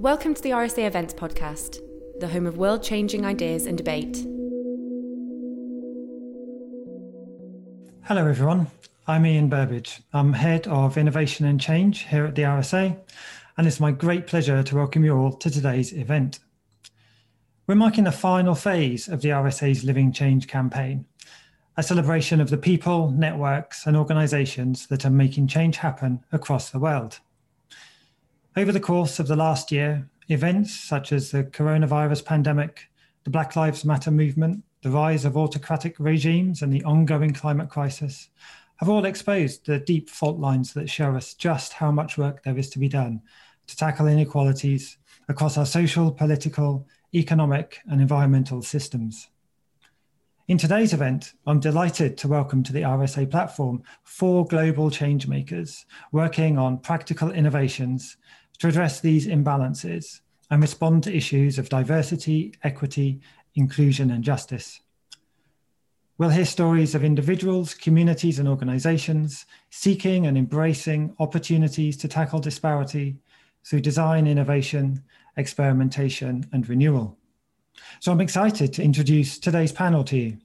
Welcome to the RSA Events Podcast, the home of world changing ideas and debate. Hello, everyone. I'm Ian Burbidge. I'm Head of Innovation and Change here at the RSA, and it's my great pleasure to welcome you all to today's event. We're marking the final phase of the RSA's Living Change campaign, a celebration of the people, networks, and organizations that are making change happen across the world. Over the course of the last year, events such as the coronavirus pandemic, the Black Lives Matter movement, the rise of autocratic regimes, and the ongoing climate crisis have all exposed the deep fault lines that show us just how much work there is to be done to tackle inequalities across our social, political, economic, and environmental systems. In today's event, I'm delighted to welcome to the RSA platform four global changemakers working on practical innovations to address these imbalances and respond to issues of diversity, equity, inclusion, and justice. We'll hear stories of individuals, communities, and organizations seeking and embracing opportunities to tackle disparity through design, innovation, experimentation, and renewal. So I'm excited to introduce today's panel to you.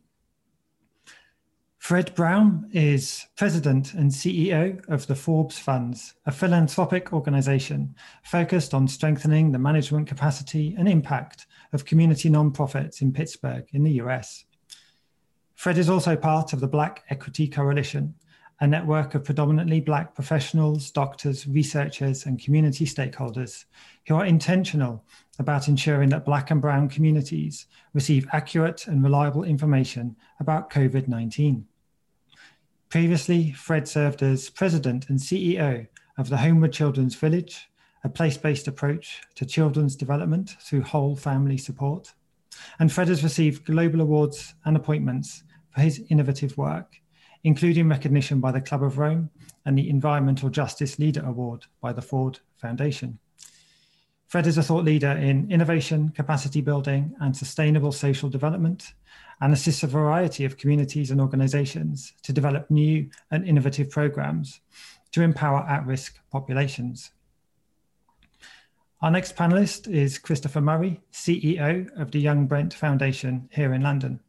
Fred Brown is president and CEO of the Forbes Funds, a philanthropic organization focused on strengthening the management capacity and impact of community nonprofits in Pittsburgh, in the US. Fred is also part of the Black Equity Coalition, a network of predominantly Black professionals, doctors, researchers, and community stakeholders who are intentional about ensuring that Black and Brown communities receive accurate and reliable information about COVID 19. Previously, Fred served as president and CEO of the Homewood Children's Village, a place based approach to children's development through whole family support. And Fred has received global awards and appointments for his innovative work, including recognition by the Club of Rome and the Environmental Justice Leader Award by the Ford Foundation. Fred is a thought leader in innovation, capacity building, and sustainable social development, and assists a variety of communities and organizations to develop new and innovative programs to empower at risk populations. Our next panelist is Christopher Murray, CEO of the Young Brent Foundation here in London.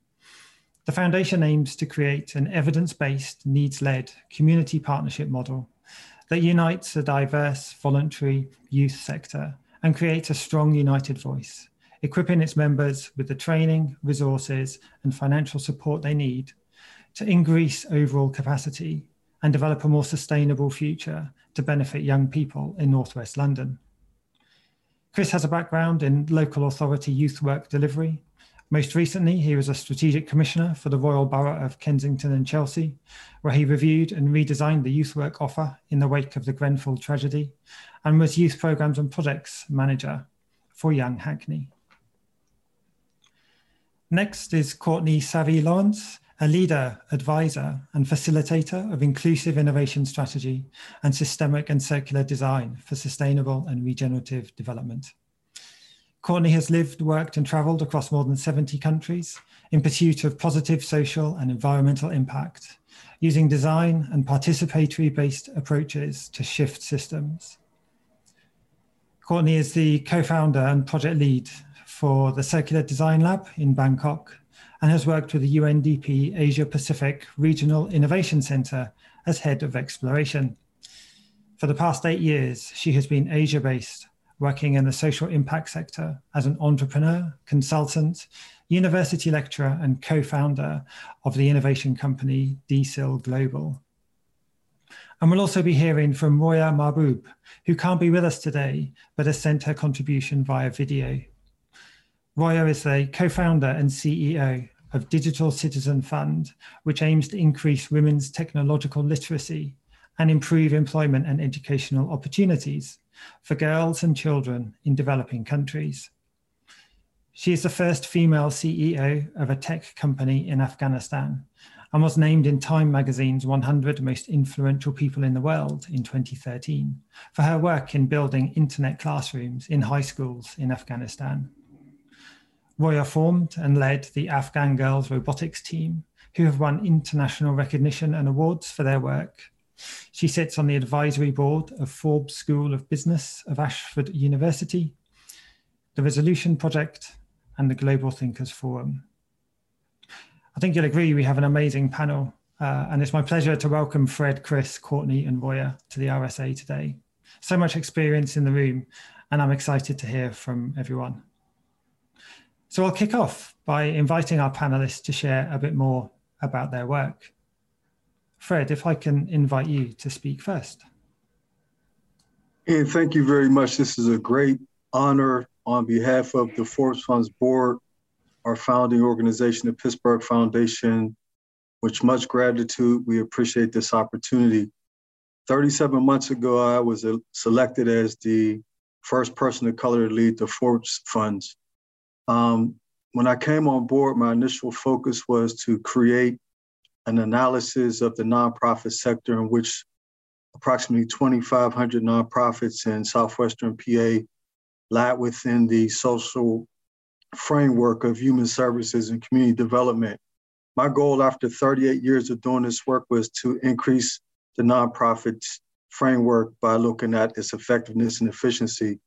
The foundation aims to create an evidence based, needs led community partnership model that unites a diverse, voluntary youth sector and create a strong united voice, equipping its members with the training, resources, and financial support they need to increase overall capacity and develop a more sustainable future to benefit young people in Northwest London. Chris has a background in local authority youth work delivery. Most recently, he was a strategic commissioner for the Royal Borough of Kensington and Chelsea, where he reviewed and redesigned the youth work offer in the wake of the Grenfell tragedy and was Youth Programs and Projects Manager for Young Hackney. Next is Courtney Savie Lawrence, a leader, advisor, and facilitator of inclusive innovation strategy and systemic and circular design for sustainable and regenerative development. Courtney has lived, worked, and traveled across more than 70 countries in pursuit of positive social and environmental impact, using design and participatory based approaches to shift systems. Courtney is the co founder and project lead for the Circular Design Lab in Bangkok and has worked with the UNDP Asia Pacific Regional Innovation Center as head of exploration. For the past eight years, she has been Asia based, working in the social impact sector as an entrepreneur, consultant, university lecturer, and co founder of the innovation company DSIL Global. And we'll also be hearing from Roya Mahboob, who can't be with us today, but has sent her contribution via video. Roya is the co founder and CEO of Digital Citizen Fund, which aims to increase women's technological literacy and improve employment and educational opportunities for girls and children in developing countries. She is the first female CEO of a tech company in Afghanistan and was named in Time magazine's 100 most influential people in the world in 2013 for her work in building internet classrooms in high schools in Afghanistan. Roya formed and led the Afghan Girls Robotics team, who have won international recognition and awards for their work. She sits on the advisory board of Forbes School of Business of Ashford University the Resolution Project, and the Global Thinkers Forum. I think you'll agree we have an amazing panel, uh, and it's my pleasure to welcome Fred, Chris, Courtney, and Roya to the RSA today. So much experience in the room, and I'm excited to hear from everyone. So I'll kick off by inviting our panelists to share a bit more about their work. Fred, if I can invite you to speak first. And thank you very much. This is a great honor on behalf of the Forbes Funds Board, our founding organization, the Pittsburgh Foundation. With much gratitude, we appreciate this opportunity. 37 months ago, I was selected as the first person of color to lead the Forbes Funds. Um, when I came on board, my initial focus was to create an analysis of the nonprofit sector in which approximately 2,500 nonprofits in Southwestern PA lie within the social framework of human services and community development. My goal after 38 years of doing this work was to increase the nonprofits framework by looking at its effectiveness and efficiency.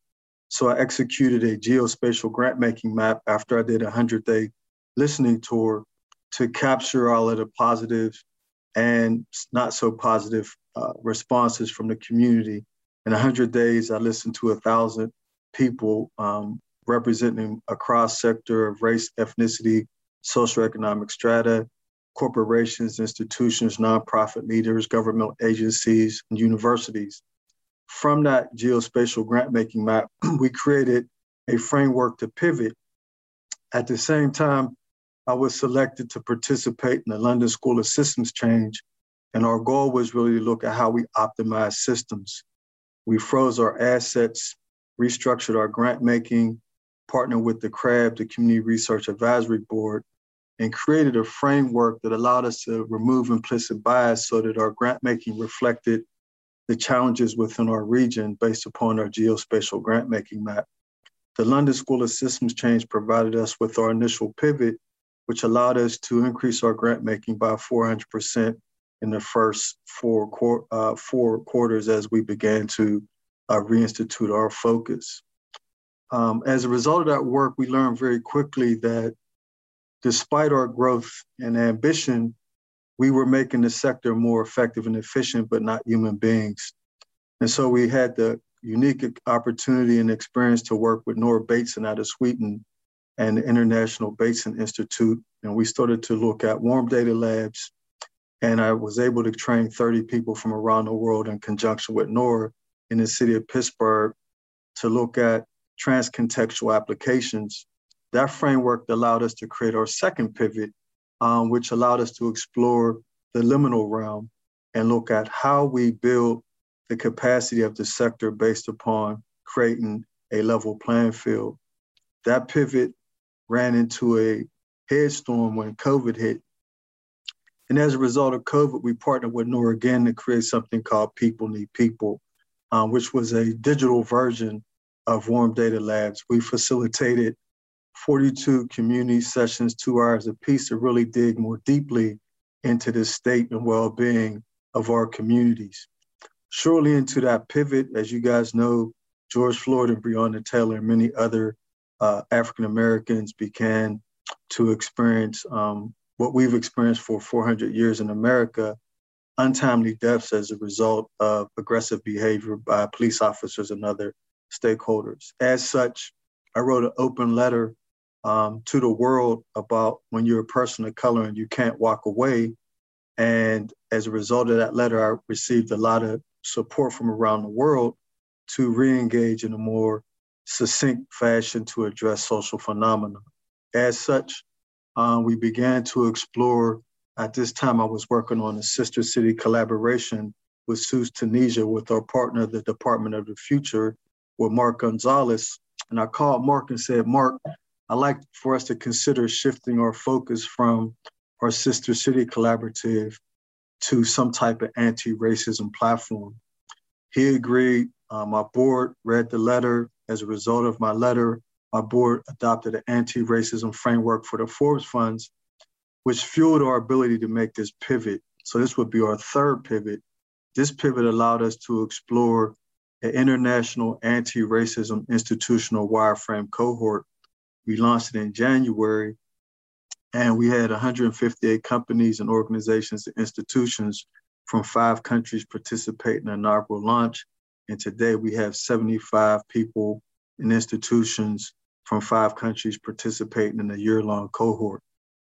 So I executed a geospatial grant making map after I did a 100 day listening tour to capture all of the positive and not so positive uh, responses from the community. In 100 days, I listened to a thousand people um, representing a cross sector of race, ethnicity, socioeconomic strata, corporations, institutions, nonprofit leaders, government agencies, and universities. From that geospatial grant making map, we created a framework to pivot. At the same time, I was selected to participate in the London School of Systems Change, and our goal was really to look at how we optimize systems. We froze our assets, restructured our grant making, partnered with the CRAB, the Community Research Advisory Board, and created a framework that allowed us to remove implicit bias so that our grant making reflected the challenges within our region based upon our geospatial grant making map. The London School of Systems Change provided us with our initial pivot which allowed us to increase our grant making by 400% in the first four, uh, four quarters as we began to uh, reinstitute our focus. Um, as a result of that work, we learned very quickly that despite our growth and ambition, we were making the sector more effective and efficient, but not human beings. And so we had the unique opportunity and experience to work with Nora Bateson out of Sweden and the International Bateson Institute. And we started to look at warm data labs. And I was able to train 30 people from around the world in conjunction with Nora in the city of Pittsburgh to look at transcontextual applications. That framework allowed us to create our second pivot, um, which allowed us to explore the liminal realm and look at how we build the capacity of the sector based upon creating a level playing field. That pivot ran into a headstorm when COVID hit. And as a result of COVID, we partnered with Nora again to create something called People Need People, um, which was a digital version of Warm Data Labs. We facilitated 42 community sessions, two hours apiece, to really dig more deeply into the state and well being of our communities. Shortly into that pivot, as you guys know, George Floyd and Breonna Taylor and many other uh, African Americans began to experience um, what we've experienced for 400 years in America untimely deaths as a result of aggressive behavior by police officers and other stakeholders. As such, I wrote an open letter um, to the world about when you're a person of color and you can't walk away. And as a result of that letter, I received a lot of support from around the world to re engage in a more succinct fashion to address social phenomena. As such, um, we began to explore. At this time, I was working on a sister city collaboration with Sousse Tunisia with our partner, the Department of the Future, with Mark Gonzalez. And I called Mark and said, Mark, I'd like for us to consider shifting our focus from our sister city collaborative to some type of anti-racism platform. He agreed. Uh, my board read the letter. As a result of my letter, our board adopted an anti-racism framework for the Forbes funds, which fueled our ability to make this pivot. So this would be our third pivot. This pivot allowed us to explore an international anti-racism institutional wireframe cohort. We launched it in January, and we had 158 companies and organizations and institutions from five countries participate in the inaugural launch. And today we have 75 people and institutions from five countries participating in a year-long cohort.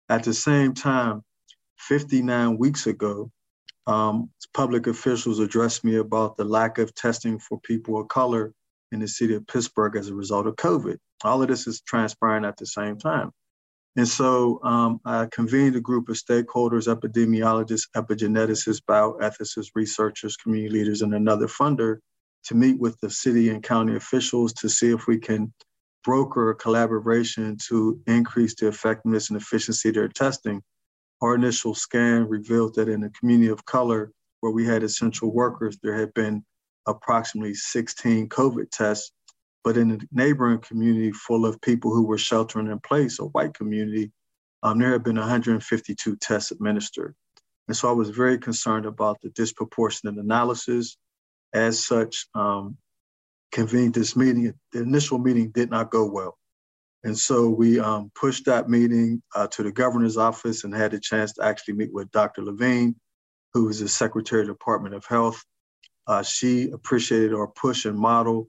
At the same time, 59 weeks ago, um, public officials addressed me about the lack of testing for people of color in the city of Pittsburgh as a result of COVID. All of this is transpiring at the same time. And so um, I convened a group of stakeholders, epidemiologists, epigeneticists, bioethicists, researchers, community leaders, and another funder to meet with the city and county officials to see if we can broker a collaboration to increase the effectiveness and efficiency of their testing our initial scan revealed that in the community of color, where we had essential workers, there had been approximately 16 COVID tests. But in a neighboring community full of people who were sheltering in place, a white community, um, there had been 152 tests administered. And so I was very concerned about the disproportionate analysis. As such, um, convened this meeting. The initial meeting did not go well. And so we um, pushed that meeting uh, to the governor's office and had a chance to actually meet with Dr. Levine, who is the Secretary of the Department of Health. Uh, she appreciated our push and model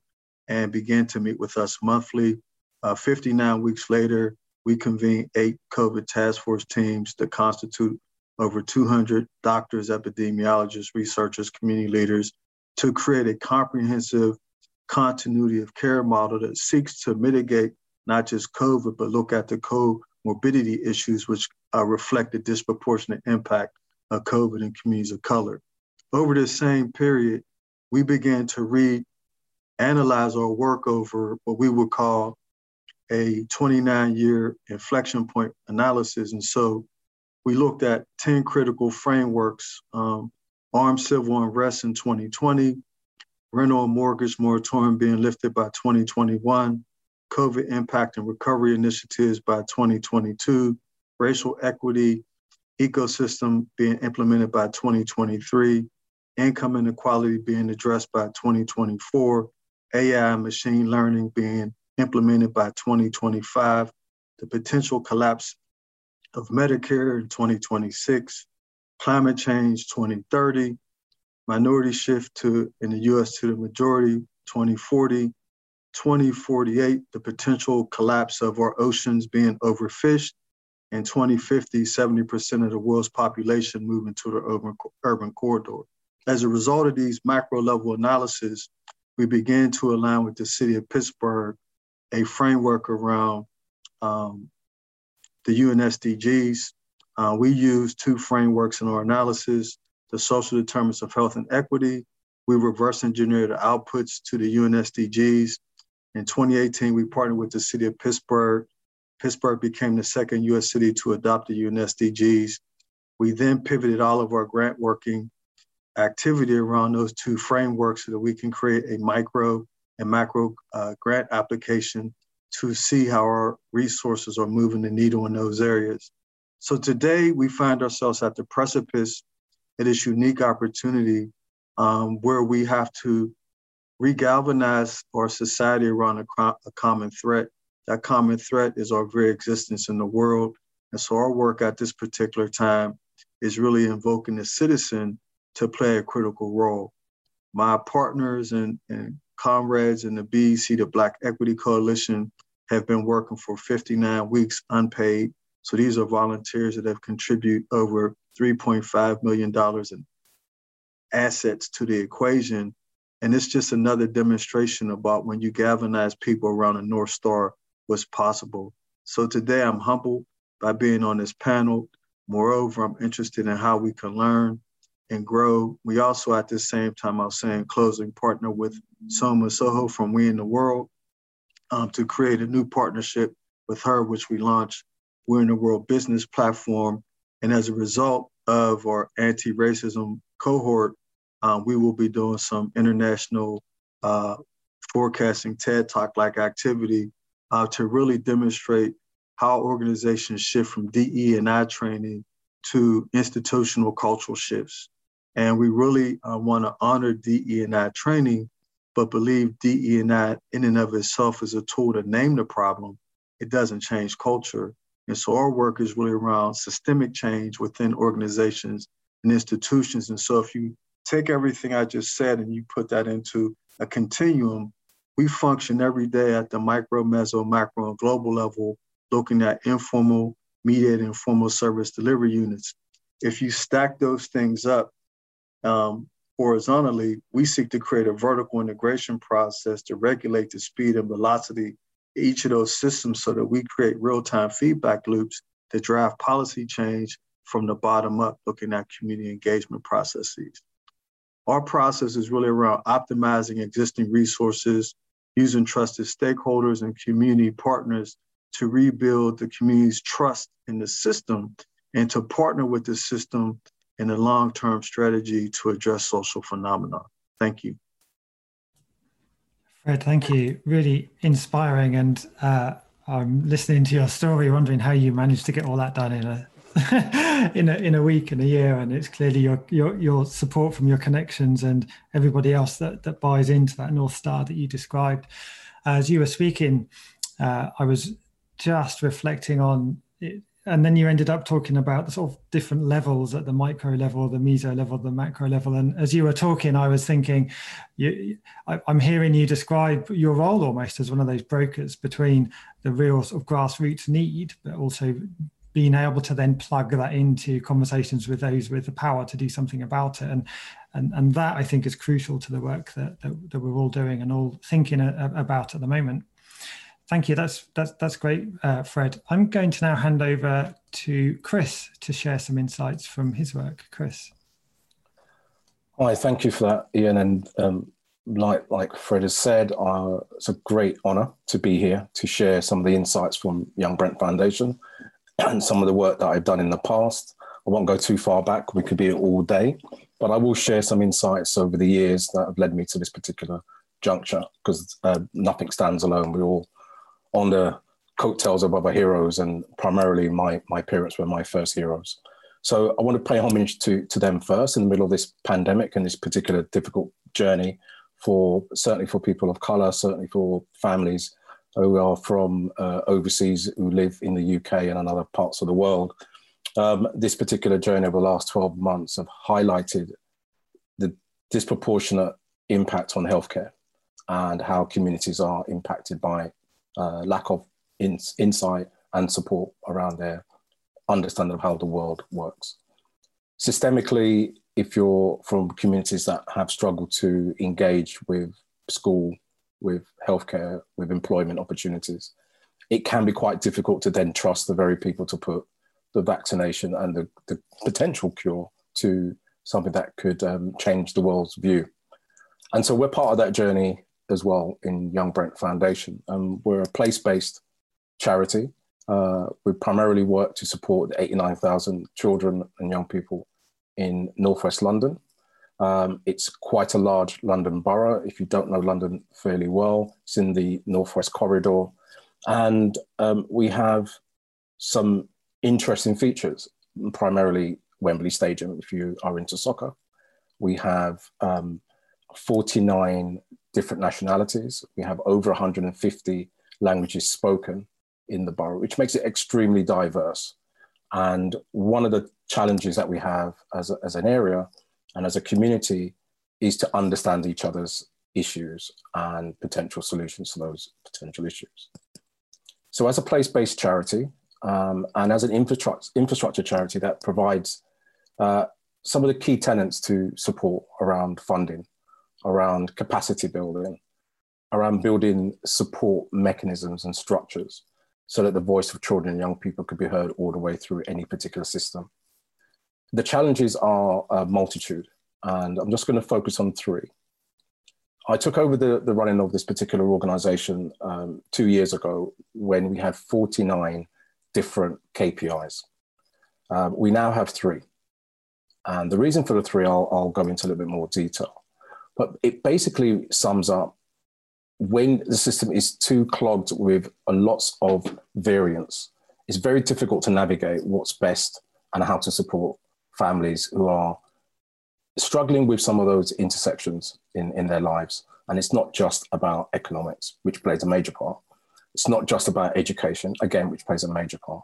and began to meet with us monthly. Uh, 59 weeks later, we convened eight COVID task force teams that constitute over 200 doctors, epidemiologists, researchers, community leaders to create a comprehensive continuity of care model that seeks to mitigate not just COVID, but look at the comorbidity issues, which uh, reflect the disproportionate impact of COVID in communities of color. Over this same period, we began to read, analyze our work over what we would call a 29 year inflection point analysis. And so we looked at 10 critical frameworks um, armed civil unrest in 2020, rental and mortgage moratorium being lifted by 2021, COVID impact and recovery initiatives by 2022, racial equity ecosystem being implemented by 2023, income inequality being addressed by 2024, AI and machine learning being implemented by 2025, the potential collapse of Medicare in 2026, climate change 2030, minority shift to in the US to the majority 2040, 2048, the potential collapse of our oceans being overfished, and 2050, 70% of the world's population moving to the urban, urban corridor. As a result of these macro level analysis, we began to align with the city of Pittsburgh a framework around um, the UN SDGs. Uh, we use two frameworks in our analysis, the social determinants of health and equity. We reverse engineer the outputs to the UN SDGs in 2018, we partnered with the city of Pittsburgh. Pittsburgh became the second US city to adopt the UN SDGs. We then pivoted all of our grant working activity around those two frameworks so that we can create a micro and macro uh, grant application to see how our resources are moving the needle in those areas. So today we find ourselves at the precipice of this unique opportunity um, where we have to regalvanize our society around a, a common threat. That common threat is our very existence in the world. And so our work at this particular time is really invoking the citizen to play a critical role. My partners and, and comrades in the BEC, the Black Equity Coalition, have been working for 59 weeks unpaid. So these are volunteers that have contributed over $3.5 million in assets to the equation and it's just another demonstration about when you galvanize people around a North Star, what's possible. So today I'm humbled by being on this panel. Moreover, I'm interested in how we can learn and grow. We also, at the same time, I was saying, closing partner with Soma Soho from We in the World um, to create a new partnership with her, which we launched We're in the World business platform. And as a result of our anti racism cohort, um, we will be doing some international uh, forecasting TED Talk like activity uh, to really demonstrate how organizations shift from DE and I training to institutional cultural shifts. And we really uh, want to honor DE and I training but believe DE and that in and of itself is a tool to name the problem, it doesn't change culture. And so our work is really around systemic change within organizations and institutions. And so if you take everything I just said and you put that into a continuum, we function every day at the micro, meso, macro, and global level, looking at informal, mediated, and formal service delivery units. If you stack those things up um, horizontally, we seek to create a vertical integration process to regulate the speed and velocity each of those systems so that we create real-time feedback loops to drive policy change from the bottom up, looking at community engagement processes. Our process is really around optimizing existing resources, using trusted stakeholders and community partners to rebuild the community's trust in the system and to partner with the system in a long-term strategy to address social phenomena. Thank you. Fred, thank you. Really inspiring. And uh, I'm listening to your story, wondering how you managed to get all that done in a in a in a week and a year. And it's clearly your your your support from your connections and everybody else that that buys into that North Star that you described. As you were speaking, uh, I was just reflecting on it, and then you ended up talking about the sort of different levels at the micro level, the meso level, the macro level. And as you were talking, I was thinking, you, I, am hearing you describe your role almost as one of those brokers between the real sort of grassroots need, but also being able to then plug that into conversations with those with the power to do something about it. And and, and that I think is crucial to the work that, that, that we're all doing and all thinking about at the moment. Thank you. That's that's that's great, uh, Fred. I'm going to now hand over to Chris to share some insights from his work. Chris. Hi, thank you for that, Ian. And um, like like Fred has said, uh, it's a great honour to be here to share some of the insights from Young Brent Foundation and some of the work that I've done in the past. I won't go too far back; we could be here all day, but I will share some insights over the years that have led me to this particular juncture because uh, nothing stands alone. We all on the coattails of other heroes, and primarily my my parents were my first heroes. So I want to pay homage to to them first in the middle of this pandemic and this particular difficult journey for certainly for people of color, certainly for families who are from uh, overseas who live in the UK and in other parts of the world. Um, this particular journey over the last 12 months have highlighted the disproportionate impact on healthcare and how communities are impacted by uh, lack of in, insight and support around their understanding of how the world works. Systemically, if you're from communities that have struggled to engage with school, with healthcare, with employment opportunities, it can be quite difficult to then trust the very people to put the vaccination and the, the potential cure to something that could um, change the world's view. And so we're part of that journey as well in Young Brent Foundation. Um, we're a place based charity. Uh, we primarily work to support the 89,000 children and young people in Northwest London. Um, it's quite a large London borough. If you don't know London fairly well, it's in the Northwest Corridor. And um, we have some interesting features, primarily Wembley Stadium, if you are into soccer. We have um, 49 different nationalities. We have over 150 languages spoken in the borough, which makes it extremely diverse. And one of the challenges that we have as, a, as an area and as a community is to understand each other's issues and potential solutions to those potential issues. So, as a place based charity um, and as an infrastructure, infrastructure charity that provides uh, some of the key tenants to support around funding around capacity building, around building support mechanisms and structures so that the voice of children and young people could be heard all the way through any particular system. The challenges are a multitude, and I'm just going to focus on three. I took over the, the running of this particular organization um, two years ago when we had 49 different KPIs. Um, we now have three. And the reason for the three, I'll, I'll go into a little bit more detail. But it basically sums up when the system is too clogged with a lots of variance, it's very difficult to navigate what's best and how to support families who are struggling with some of those intersections in, in their lives And it's not just about economics, which plays a major part. It's not just about education, again, which plays a major part,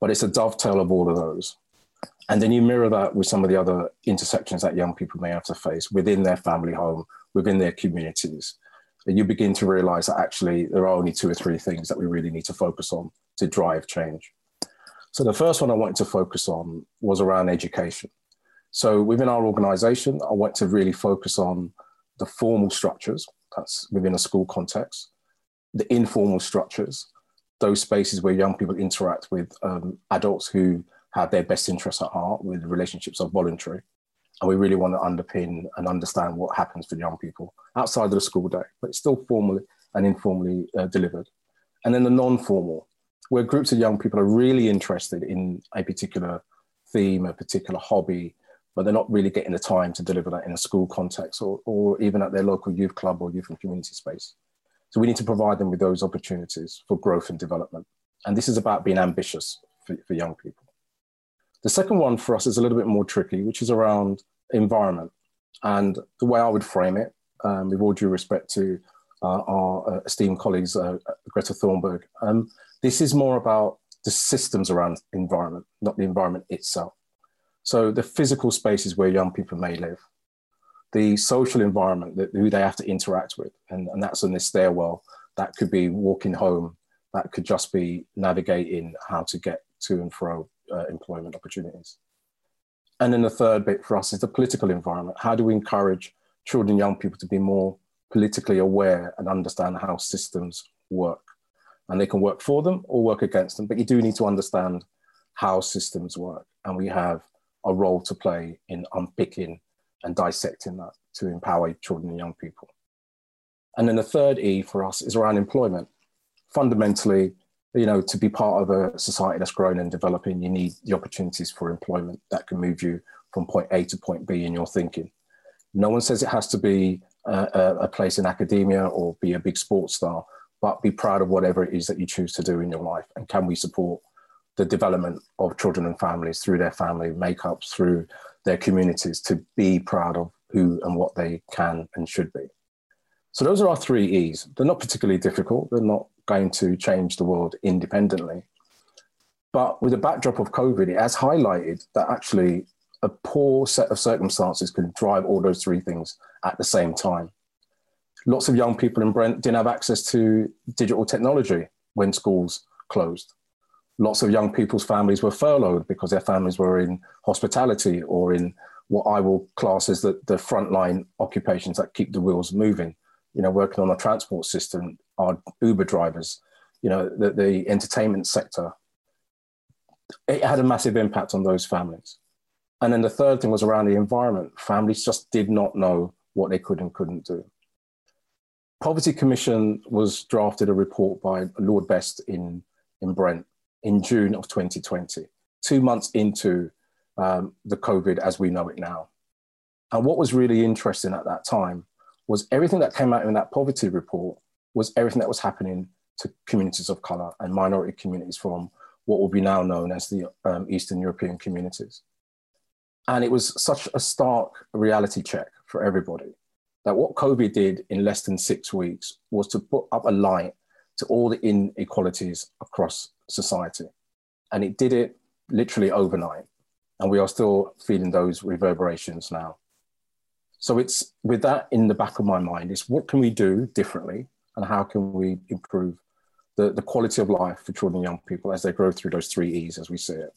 but it's a dovetail of all of those. And then you mirror that with some of the other intersections that young people may have to face within their family home, within their communities. And you begin to realize that actually there are only two or three things that we really need to focus on to drive change. So the first one I wanted to focus on was around education. So within our organization, I want to really focus on the formal structures, that's within a school context, the informal structures, those spaces where young people interact with um, adults who have their best interests at heart, with relationships are voluntary. And we really want to underpin and understand what happens for young people outside of the school day, but it's still formally and informally uh, delivered. And then the non formal, where groups of young people are really interested in a particular theme, a particular hobby, but they're not really getting the time to deliver that in a school context or, or even at their local youth club or youth and community space. So we need to provide them with those opportunities for growth and development. And this is about being ambitious for, for young people. The second one for us is a little bit more tricky, which is around environment. And the way I would frame it, um, with all due respect to uh, our uh, esteemed colleagues, uh, Greta Thunberg, um, this is more about the systems around environment, not the environment itself. So the physical spaces where young people may live, the social environment that who they have to interact with, and, and that's in the stairwell. That could be walking home. That could just be navigating how to get to and fro uh, employment opportunities. And then the third bit for us is the political environment. How do we encourage children and young people to be more politically aware and understand how systems work? And they can work for them or work against them, but you do need to understand how systems work. And we have a role to play in unpicking and dissecting that to empower children and young people. And then the third E for us is around employment. Fundamentally, you know, to be part of a society that's growing and developing, you need the opportunities for employment that can move you from point A to point B in your thinking. No one says it has to be a, a place in academia or be a big sports star, but be proud of whatever it is that you choose to do in your life. And can we support the development of children and families through their family makeups, through their communities to be proud of who and what they can and should be. So those are our three E's. They're not particularly difficult. They're not going to change the world independently. But with the backdrop of COVID, it has highlighted that actually a poor set of circumstances can drive all those three things at the same time. Lots of young people in Brent didn't have access to digital technology when schools closed lots of young people's families were furloughed because their families were in hospitality or in what I will class as the, the frontline occupations that keep the wheels moving. You know, working on a transport system, our Uber drivers, you know, the, the entertainment sector. It had a massive impact on those families. And then the third thing was around the environment. Families just did not know what they could and couldn't do. Poverty Commission was drafted a report by Lord Best in, in Brent in June of 2020, two months into um, the COVID as we know it now. And what was really interesting at that time was everything that came out in that poverty report was everything that was happening to communities of color and minority communities from what will be now known as the um, Eastern European communities. And it was such a stark reality check for everybody that what COVID did in less than six weeks was to put up a light to all the inequalities across society. And it did it literally overnight. And we are still feeling those reverberations now. So it's with that in the back of my mind, is what can we do differently and how can we improve the, the quality of life for children and young people as they grow through those three E's as we see it.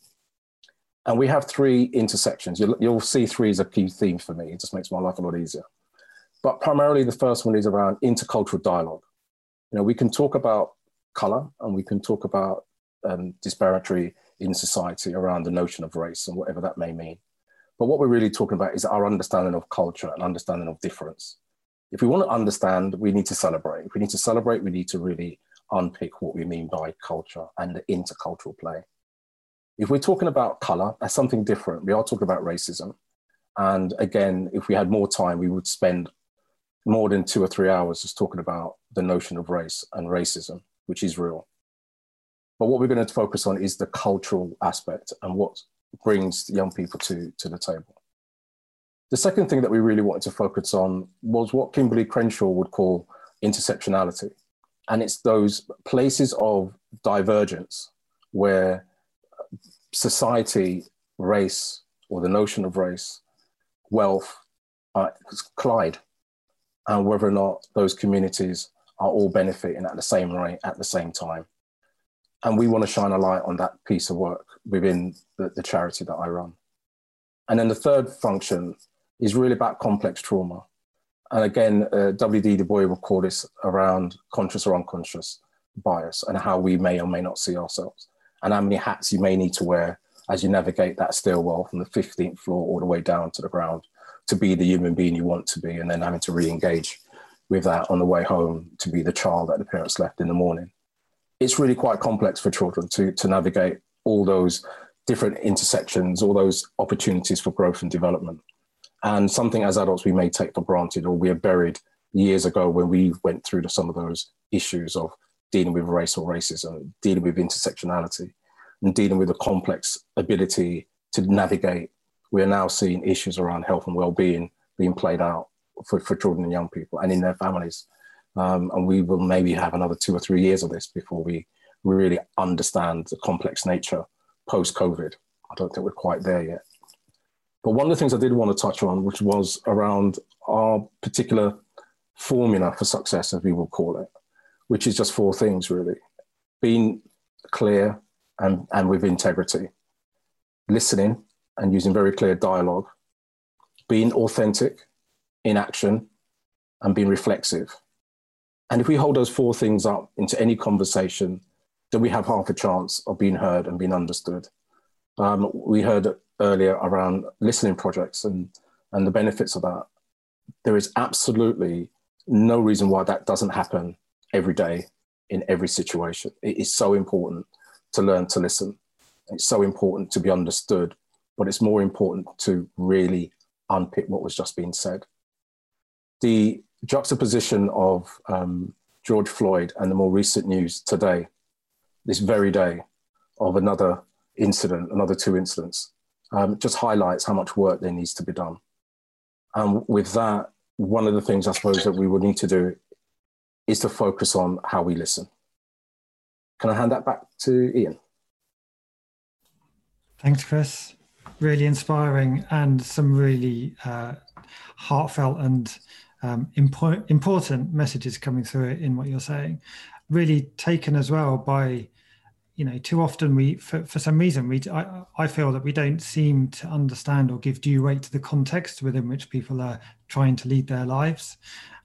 And we have three intersections. You'll, you'll see three is a key theme for me. It just makes my life a lot easier. But primarily the first one is around intercultural dialogue. You know, we can talk about color and we can talk about um, disparity in society around the notion of race and whatever that may mean. But what we're really talking about is our understanding of culture and understanding of difference. If we want to understand, we need to celebrate. If we need to celebrate, we need to really unpick what we mean by culture and the intercultural play. If we're talking about color, that's something different. We are talking about racism. And again, if we had more time, we would spend more than two or three hours just talking about the notion of race and racism, which is real. But what we're going to focus on is the cultural aspect and what brings young people to, to the table. The second thing that we really wanted to focus on was what Kimberlé Crenshaw would call intersectionality. And it's those places of divergence where society, race, or the notion of race, wealth, uh, collide, and whether or not those communities are all benefiting at the same rate at the same time. And we want to shine a light on that piece of work within the, the charity that I run. And then the third function is really about complex trauma. And again, uh, W.D. Du Bois will call this around conscious or unconscious bias and how we may or may not see ourselves and how many hats you may need to wear as you navigate that stairwell from the 15th floor all the way down to the ground to be the human being you want to be and then having to re-engage with that on the way home to be the child that the parents left in the morning. It's really quite complex for children to, to navigate all those different intersections, all those opportunities for growth and development and something as adults we may take for granted or we are buried years ago when we went through some of those issues of dealing with race or racism, dealing with intersectionality, and dealing with the complex ability to navigate. We are now seeing issues around health and well-being being played out for, for children and young people and in their families. Um, and we will maybe have another two or three years of this before we really understand the complex nature post-COVID. I don't think we're quite there yet. But one of the things I did want to touch on, which was around our particular formula for success, as we will call it, which is just four things really being clear and, and with integrity, listening and using very clear dialogue, being authentic in action, and being reflexive. And if we hold those four things up into any conversation, then we have half a chance of being heard and being understood. Um, we heard earlier around listening projects and, and the benefits of that. There is absolutely no reason why that doesn't happen every day in every situation. It is so important to learn to listen. It's so important to be understood, but it's more important to really unpick what was just being said. The juxtaposition of um, George Floyd and the more recent news today, this very day, of another incident, another two incidents, um, just highlights how much work there needs to be done. And with that, one of the things I suppose that we would need to do is to focus on how we listen. Can I hand that back to Ian? Thanks, Chris. Really inspiring and some really uh, heartfelt and um, impo- important messages coming through in what you're saying. Really taken as well by you know too often we for, for some reason we I, I feel that we don't seem to understand or give due weight to the context within which people are trying to lead their lives.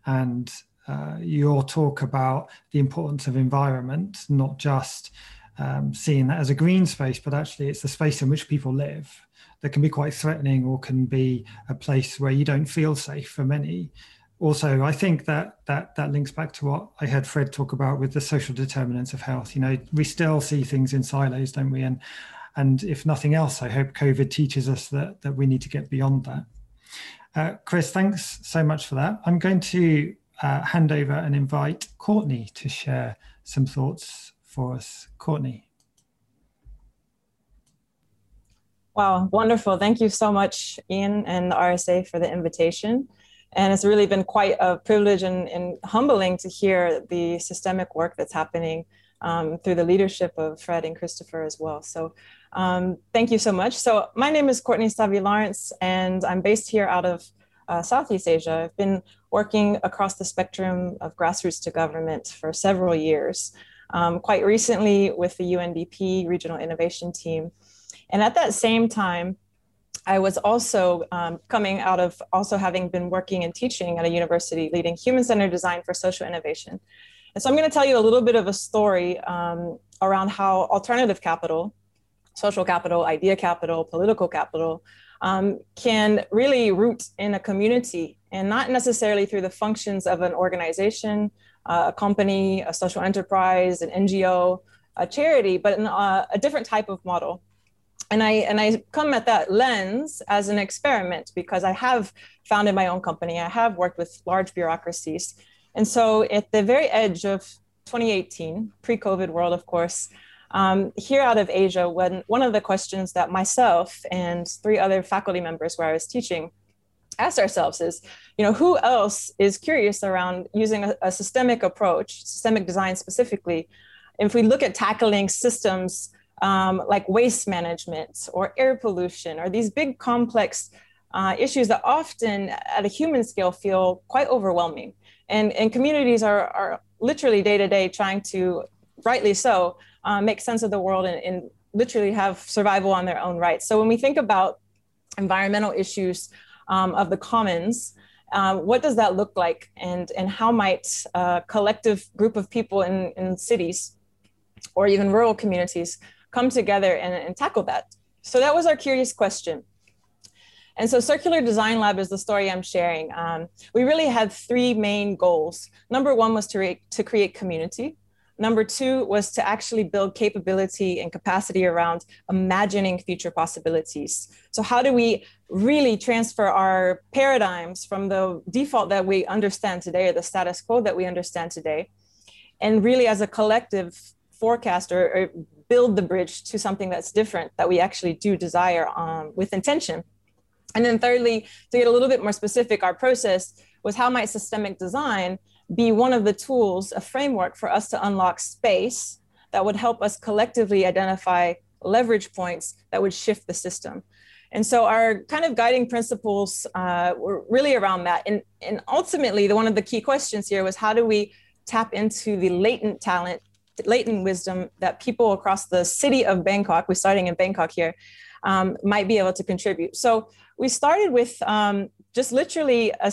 And uh, your talk about the importance of environment not just um, seeing that as a green space but actually it's the space in which people live that can be quite threatening or can be a place where you don't feel safe for many also i think that that that links back to what i heard fred talk about with the social determinants of health. You know we still see things in silos don't we? And and if nothing else i hope covid teaches us that that we need to get beyond that. Uh, chris thanks so much for that. I'm going to uh, hand over and invite courtney to share some thoughts for us. Courtney. Wow, wonderful. Thank you so much, Ian and the RSA for the invitation. And it's really been quite a privilege and, and humbling to hear the systemic work that's happening um, through the leadership of Fred and Christopher as well. So um, thank you so much. So my name is Courtney Savie Lawrence, and I'm based here out of uh, Southeast Asia. I've been working across the spectrum of grassroots to government for several years. Um, quite recently with the UNDP Regional Innovation Team. And at that same time, I was also um, coming out of also having been working and teaching at a university leading human centered design for social innovation. And so I'm going to tell you a little bit of a story um, around how alternative capital, social capital, idea capital, political capital um, can really root in a community and not necessarily through the functions of an organization, uh, a company, a social enterprise, an NGO, a charity, but in, uh, a different type of model and I and I come at that lens as an experiment because I have founded my own company. I have worked with large bureaucracies, and so at the very edge of 2018, pre-COVID world, of course, um, here out of Asia, when one of the questions that myself and three other faculty members where I was teaching asked ourselves is, you know, who else is curious around using a, a systemic approach, systemic design specifically? If we look at tackling systems um, like waste management or air pollution or these big complex uh, issues that often at a human scale feel quite overwhelming. And, and communities are, are literally day to day trying to, rightly so, uh, make sense of the world and, and literally have survival on their own right. So when we think about environmental issues um, of the commons, um, what does that look like? And, and how might a collective group of people in, in cities or even rural communities come together and, and tackle that? So that was our curious question. And so Circular Design Lab is the story I'm sharing. Um, we really had three main goals. Number one was to, re- to create community. Number two was to actually build capability and capacity around imagining future possibilities. So, how do we really transfer our paradigms from the default that we understand today or the status quo that we understand today, and really as a collective forecast or, or build the bridge to something that's different that we actually do desire um, with intention? And then, thirdly, to get a little bit more specific, our process was how might systemic design be one of the tools, a framework for us to unlock space that would help us collectively identify leverage points that would shift the system. And so our kind of guiding principles uh, were really around that. And, and ultimately, the, one of the key questions here was how do we tap into the latent talent, latent wisdom that people across the city of Bangkok, we're starting in Bangkok here, um, might be able to contribute. So we started with um, just literally a,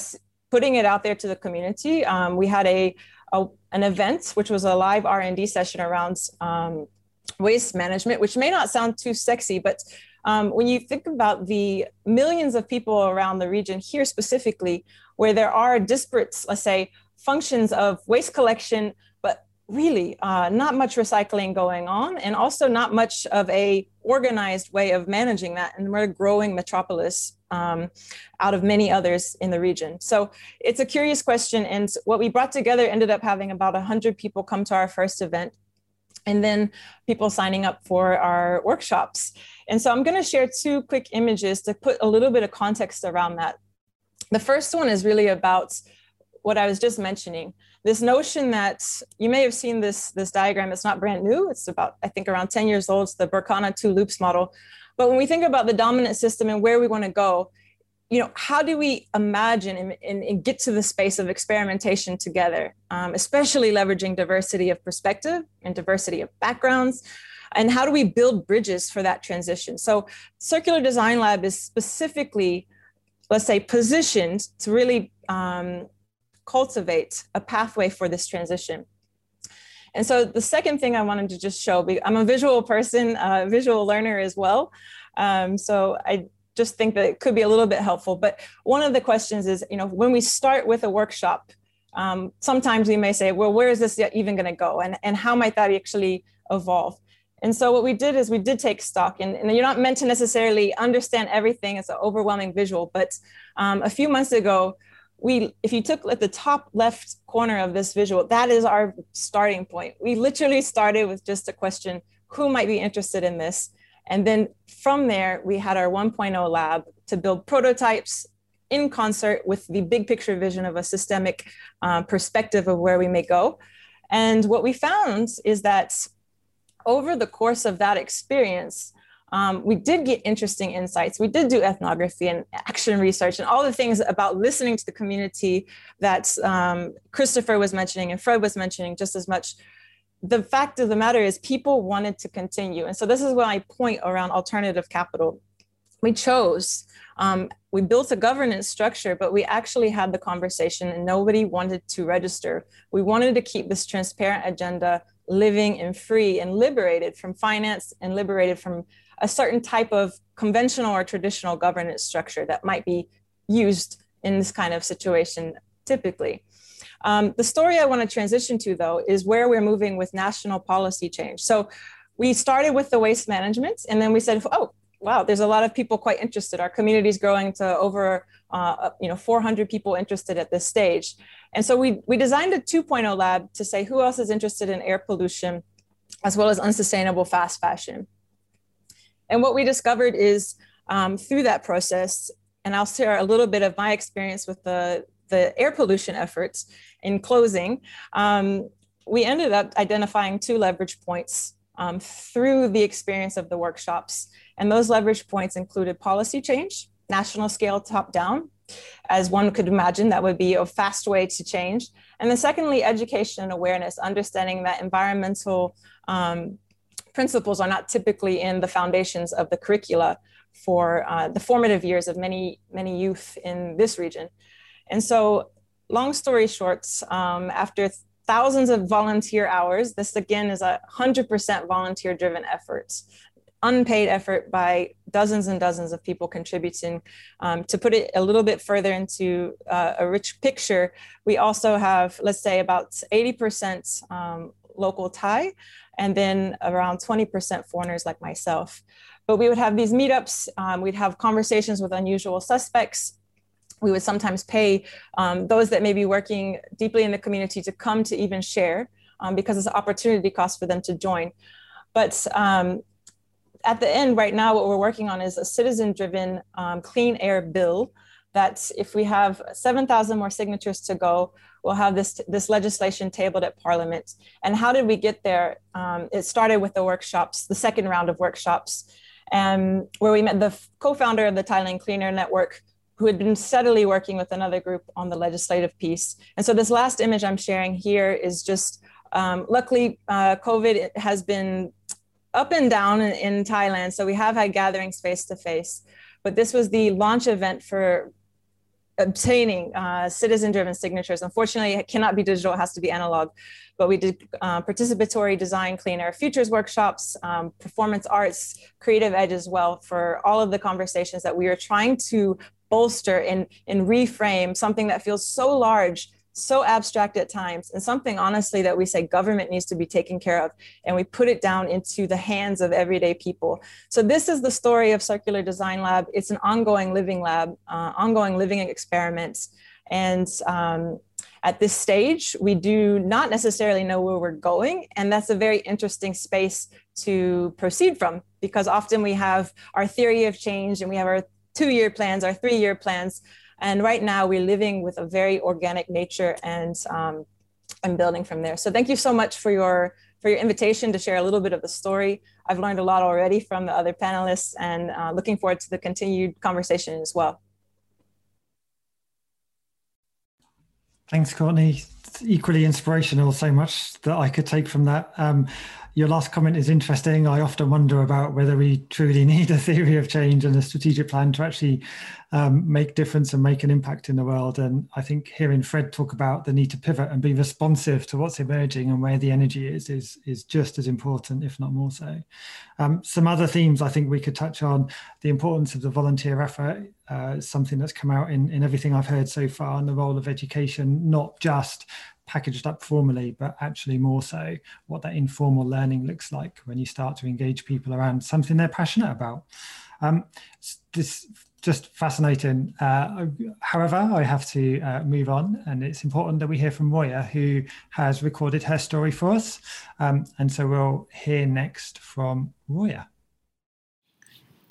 putting it out there to the community. Um, we had a, a, an event, which was a live R&D session around um, waste management, which may not sound too sexy, but um, when you think about the millions of people around the region here specifically, where there are disparate, let's say, functions of waste collection, really uh, not much recycling going on and also not much of a organized way of managing that. And we're a growing metropolis um, out of many others in the region. So it's a curious question. And what we brought together ended up having about 100 people come to our first event and then people signing up for our workshops. And so i'm going to share two quick images to put a little bit of context around that. The first one is really about what i was just mentioning this notion that you may have seen this this diagram it's not brand new it's about i think around 10 years old it's the Berkana two loops model. But when we think about the dominant system and where we want to go you know how do we imagine and, and, and get to the space of experimentation together? Um, especially leveraging diversity of perspective and diversity of backgrounds and how do we build bridges for that transition? So circular design lab is specifically let's say positioned to really um, cultivate a pathway for this transition. And so the second thing I wanted to just show, I'm a visual person, a visual learner as well. Um, so I just think that it could be a little bit helpful. But one of the questions is, you know, when we start with a workshop, um, sometimes we may say, well, where is this even going to go? And, and how might that actually evolve? And so what we did is we did take stock, and, and you're not meant to necessarily understand everything. It's an overwhelming visual. But um, a few months ago, we if you took at the top left corner of this visual that is our starting point. We literally started with just a question who might be interested in this? And then from there we had our 1.0 lab to build prototypes in concert with the big picture vision of a systemic uh, perspective of where we may go. And what we found is that over the course of that experience um, we did get interesting insights. We did do ethnography and action research and all the things about listening to the community that um, Christopher was mentioning and Fred was mentioning just as much. The fact of the matter is, people wanted to continue. And so, this is where my point around alternative capital. We chose, um, we built a governance structure, but we actually had the conversation and nobody wanted to register. We wanted to keep this transparent agenda living and free and liberated from finance and liberated from a certain type of conventional or traditional governance structure that might be used in this kind of situation typically. Um, the story I want to transition to, though, is where we're moving with national policy change. So we started with the waste management, and then we said, oh, wow, there's a lot of people quite interested. Our community is growing to over, uh, you know, 400 people interested at this stage. And so we, we designed a 2.0 lab to say who else is interested in air pollution as well as unsustainable fast fashion. And what we discovered is um, through that process, and I'll share a little bit of my experience with the, the air pollution efforts in closing. Um, we ended up identifying two leverage points um, through the experience of the workshops. And those leverage points included policy change, national scale top down, as one could imagine, that would be a fast way to change. And then secondly, education and awareness, understanding that environmental um, principles are not typically in the foundations of the curricula for uh, the formative years of many, many youth in this region. And so long story short, um, after thousands of volunteer hours, this again is a 100% volunteer driven effort unpaid effort by dozens and dozens of people contributing. Um, to put it a little bit further into uh, a rich picture, we also have, let's say, about 80% um, local Thai, and then around 20% foreigners like myself. But we would have these meetups, um, we'd have conversations with unusual suspects. We would sometimes pay um, those that may be working deeply in the community to come to even share um, because it's an opportunity cost for them to join. But um, at the end, right now, what we're working on is a citizen driven um, clean air bill that if we have 7,000 more signatures to go, we'll have this, this legislation tabled at Parliament. And how did we get there? Um, it started with the workshops, the second round of workshops, and where we met the co founder of the Thailand Clean Air Network, who had been steadily working with another group on the legislative piece. And so this last image I'm sharing here is just um, luckily, uh, COVID has been up and down in, in Thailand. So we have had gatherings face to face, but this was the launch event for obtaining uh, citizen-driven signatures. Unfortunately, it cannot be digital; it has to be analog. But we did uh, participatory design, clean air futures workshops, um, performance arts, creative edge as well for all of the conversations that we are trying to bolster and, and reframe something that feels so large so abstract at times and something honestly that we say government needs to be taken care of and we put it down into the hands of everyday people. So this is the story of circular design lab. It's an ongoing living lab uh, ongoing living experiments and um, at this stage we do not necessarily know where we're going and that's a very interesting space to proceed from because often we have our theory of change and we have our two year plans our three year plans and right now we're living with a very organic nature and um, and building from there. So thank you so much for your for your invitation to share a little bit of the story. I've learned a lot already from the other panelists and uh, looking forward to the continued conversation as well. Thanks, Courtney. It's equally inspirational, so much that I could take from that. Um, your last comment is interesting. I often wonder about whether we truly need a theory of change and a strategic plan to actually um, make difference and make an impact in the world. And I think hearing Fred talk about the need to pivot and be responsive to what's emerging and where the energy is is is just as important, if not more so. Um, some other themes I think we could touch on: the importance of the volunteer effort, uh, something that's come out in in everything I've heard so far, and the role of education, not just packaged up formally, but actually more so what that informal learning looks like when you start to engage people around something they're passionate about. Um, this just fascinating. Uh, however, I have to uh, move on, and it's important that we hear from Roya, who has recorded her story for us. Um, and so we'll hear next from Roya.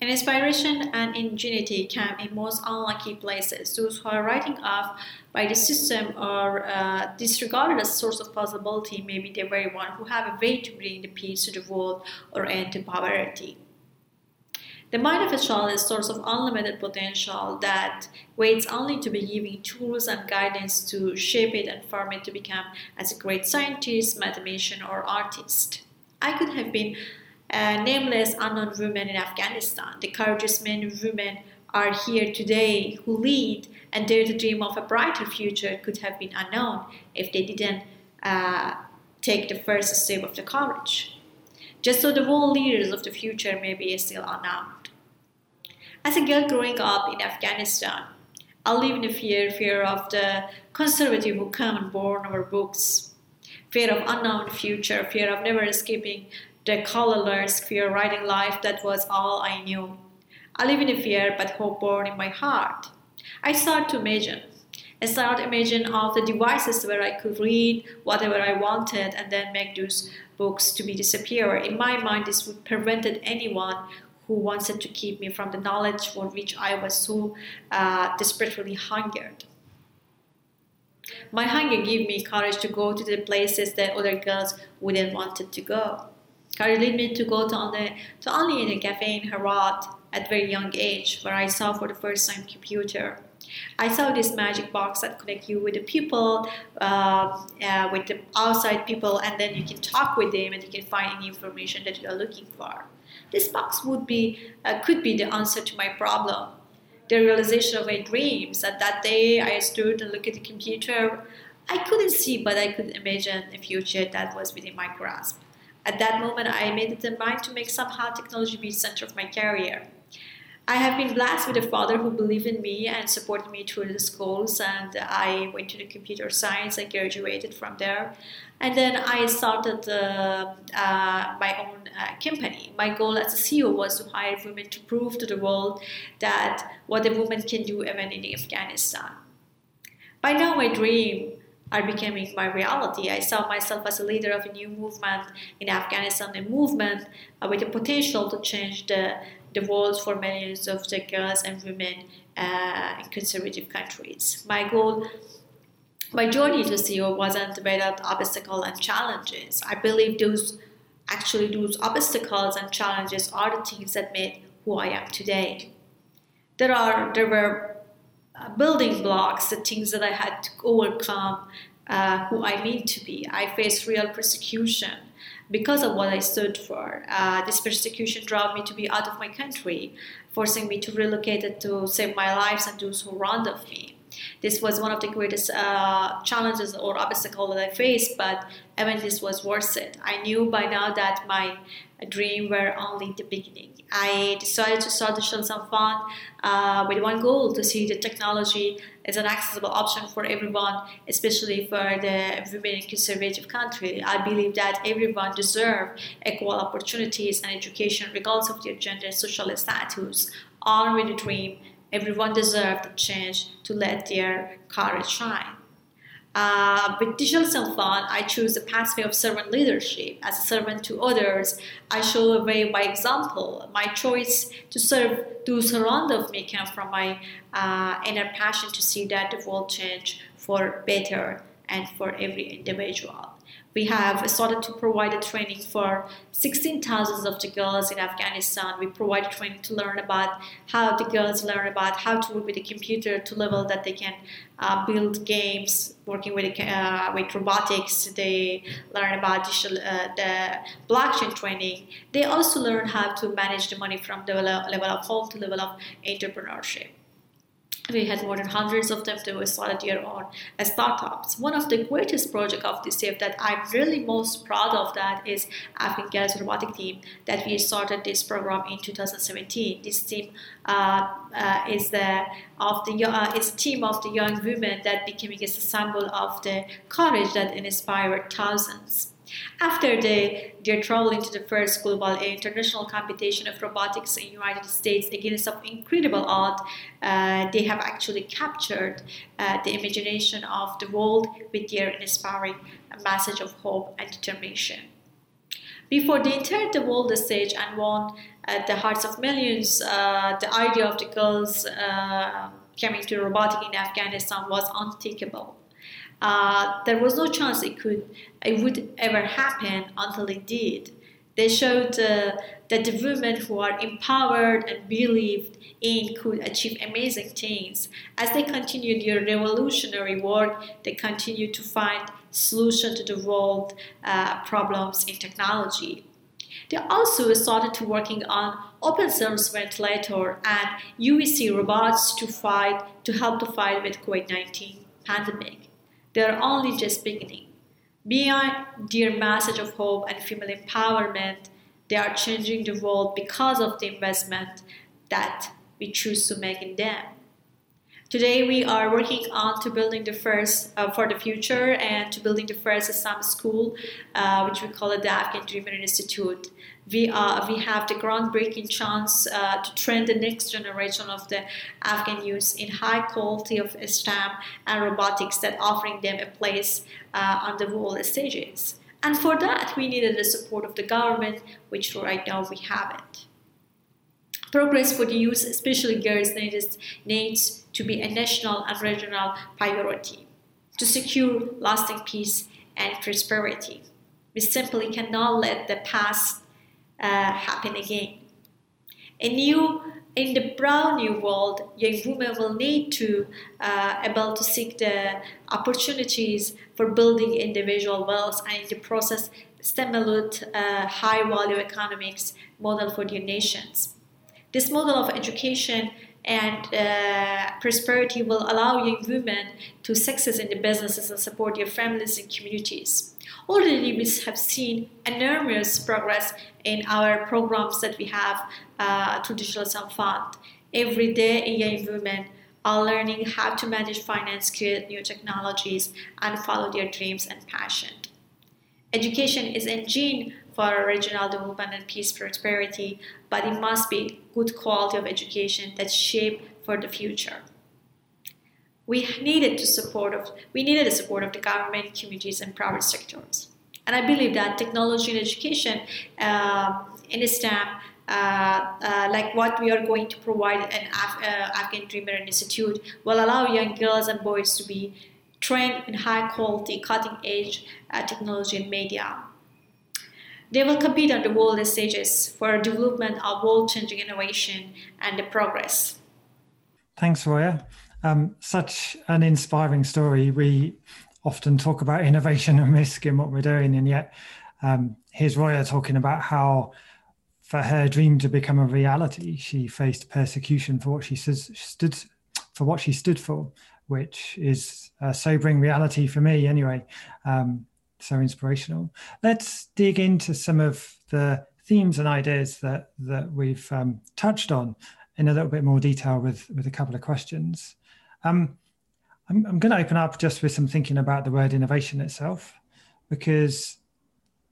Inspiration and ingenuity come in most unlucky places. Those who are writing off by the system or uh, disregarded as a source of possibility may be the very one who have a way to bring the peace to the world or end to poverty. The mind of a child is a source of unlimited potential that waits only to be given tools and guidance to shape it and form it to become as a great scientist, mathematician, or artist. I could have been a nameless unknown women in Afghanistan. The courageous men and women are here today who lead and dare to dream of a brighter future could have been unknown if they didn't uh, take the first step of the courage. Just so the world leaders of the future may be still unknown. As a girl growing up in Afghanistan, I lived in fear, fear of the conservative who come and burn our books, fear of unknown future, fear of never escaping the colorless, of writing life that was all I knew. I live in fear, but hope born in my heart. I start to imagine. I start imagine all the devices where I could read whatever I wanted and then make those books to be disappear. In my mind, this would prevent anyone who wanted to keep me from the knowledge for which I was so uh, desperately hungered. My hunger gave me courage to go to the places that other girls wouldn't wanted to go. Courage led me to go to only, to only in a cafe in Herat at very young age, where I saw for the first time computer. I saw this magic box that connect you with the people, uh, uh, with the outside people, and then you can talk with them and you can find any information that you are looking for. This box would be uh, could be the answer to my problem. The realization of my dreams. That that day I stood and looked at the computer. I couldn't see, but I could imagine a future that was within my grasp. At that moment, I made it in mind to make somehow technology be the center of my career. I have been blessed with a father who believed in me and supported me through the schools. And I went to the computer science. I graduated from there, and then I started uh, uh, my own uh, company. My goal as a CEO was to hire women to prove to the world that what a woman can do even in Afghanistan. By now, my dream are becoming my reality. I saw myself as a leader of a new movement in Afghanistan, a movement uh, with the potential to change the the world for millions of the girls and women uh, in conservative countries. My goal, my journey to CEO wasn't without obstacles and challenges. I believe those actually those obstacles and challenges are the things that made who I am today. There are there were building blocks, the things that I had to overcome, uh, who I need to be. I faced real persecution because of what I stood for. Uh, this persecution drove me to be out of my country, forcing me to relocate to save my lives and those who around of me. This was one of the greatest uh, challenges or obstacles that I faced, but even this was worth it. I knew by now that my dream were only the beginning. I decided to start the Citizen Fund uh, with one goal to see the technology as an accessible option for everyone, especially for the women in conservative country. I believe that everyone deserves equal opportunities and education regardless of their gender and social status. With a dream, everyone deserves the chance to let their courage shine. Uh, with Digital Citizen Fund, I choose the pathway of servant leadership. As a servant to others, I show a way by example. My choice to serve those around me came from my uh, inner passion to see that the world change for better and for every individual. We have started to provide a training for 16,000 of the girls in Afghanistan. We provide training to learn about how the girls learn about how to work with a computer to level that they can uh, build games, working with uh, with robotics. They learn about digital, uh, the blockchain training. They also learn how to manage the money from the level of home to level of entrepreneurship we had more than hundreds of them to started their own startups. One of the greatest projects of this year that I'm really most proud of that is Afghan Girls Robotic Team that we started this program in 2017. This team uh, uh, is the of the uh, is team of the young women that became a symbol of the courage that inspired thousands. After they, their travel into the first global international competition of robotics in the United States against some incredible odds, uh, they have actually captured uh, the imagination of the world with their inspiring message of hope and determination. Before they entered the world stage and won uh, the hearts of millions, uh, the idea of the girls uh, coming to robotics in Afghanistan was unthinkable. Uh, there was no chance it could it would ever happen until it did. They showed uh, that the women who are empowered and believed in could achieve amazing things. As they continued their revolutionary work, they continued to find solutions to the world uh, problems in technology. They also started to working on open source ventilator and UVC robots to fight to help to fight with COVID-19 pandemic. They're only just beginning. Beyond their message of hope and female empowerment, they are changing the world because of the investment that we choose to make in them. Today we are working on to building the first uh, for the future and to building the first Islam school, uh, which we call it the Afghan Dreamer Institute we are we have the groundbreaking chance uh, to train the next generation of the Afghan youth in high quality of STEM and robotics that offering them a place uh, on the world stages. And for that, we needed the support of the government, which right now we haven't. Progress for the youth, especially girls, needs, needs to be a national and regional priority to secure lasting peace and prosperity. We simply cannot let the past uh, happen again. In the brown new world, young women will need to uh, able to seek the opportunities for building individual wealth and in the process stimulate uh, high value economics model for their nations. This model of education and uh, prosperity will allow young women to success in the businesses and support their families and communities. Already we have seen enormous progress in our programs that we have uh, through Digital Fund. Every day, young women are learning how to manage finance, create new technologies, and follow their dreams and passion. Education is engine for regional development and peace prosperity, but it must be good quality of education that shape for the future. We needed to support of we needed the support of the government, communities, and private sectors. And I believe that technology and education uh, in STEM, uh, uh, like what we are going to provide in Af- uh, Afghan Dreamer Institute, will allow young girls and boys to be trained in high quality, cutting edge uh, technology and media. They will compete on the world stages for development of world changing innovation and the progress. Thanks, Roya. Um, such an inspiring story. We often talk about innovation and risk in what we're doing, and yet um, here's Roya talking about how, for her dream to become a reality, she faced persecution for what she stood for what she stood for, which is a sobering reality for me anyway. Um, so inspirational. Let's dig into some of the themes and ideas that that we've um, touched on in a little bit more detail with with a couple of questions. Um, I'm, I'm going to open up just with some thinking about the word innovation itself, because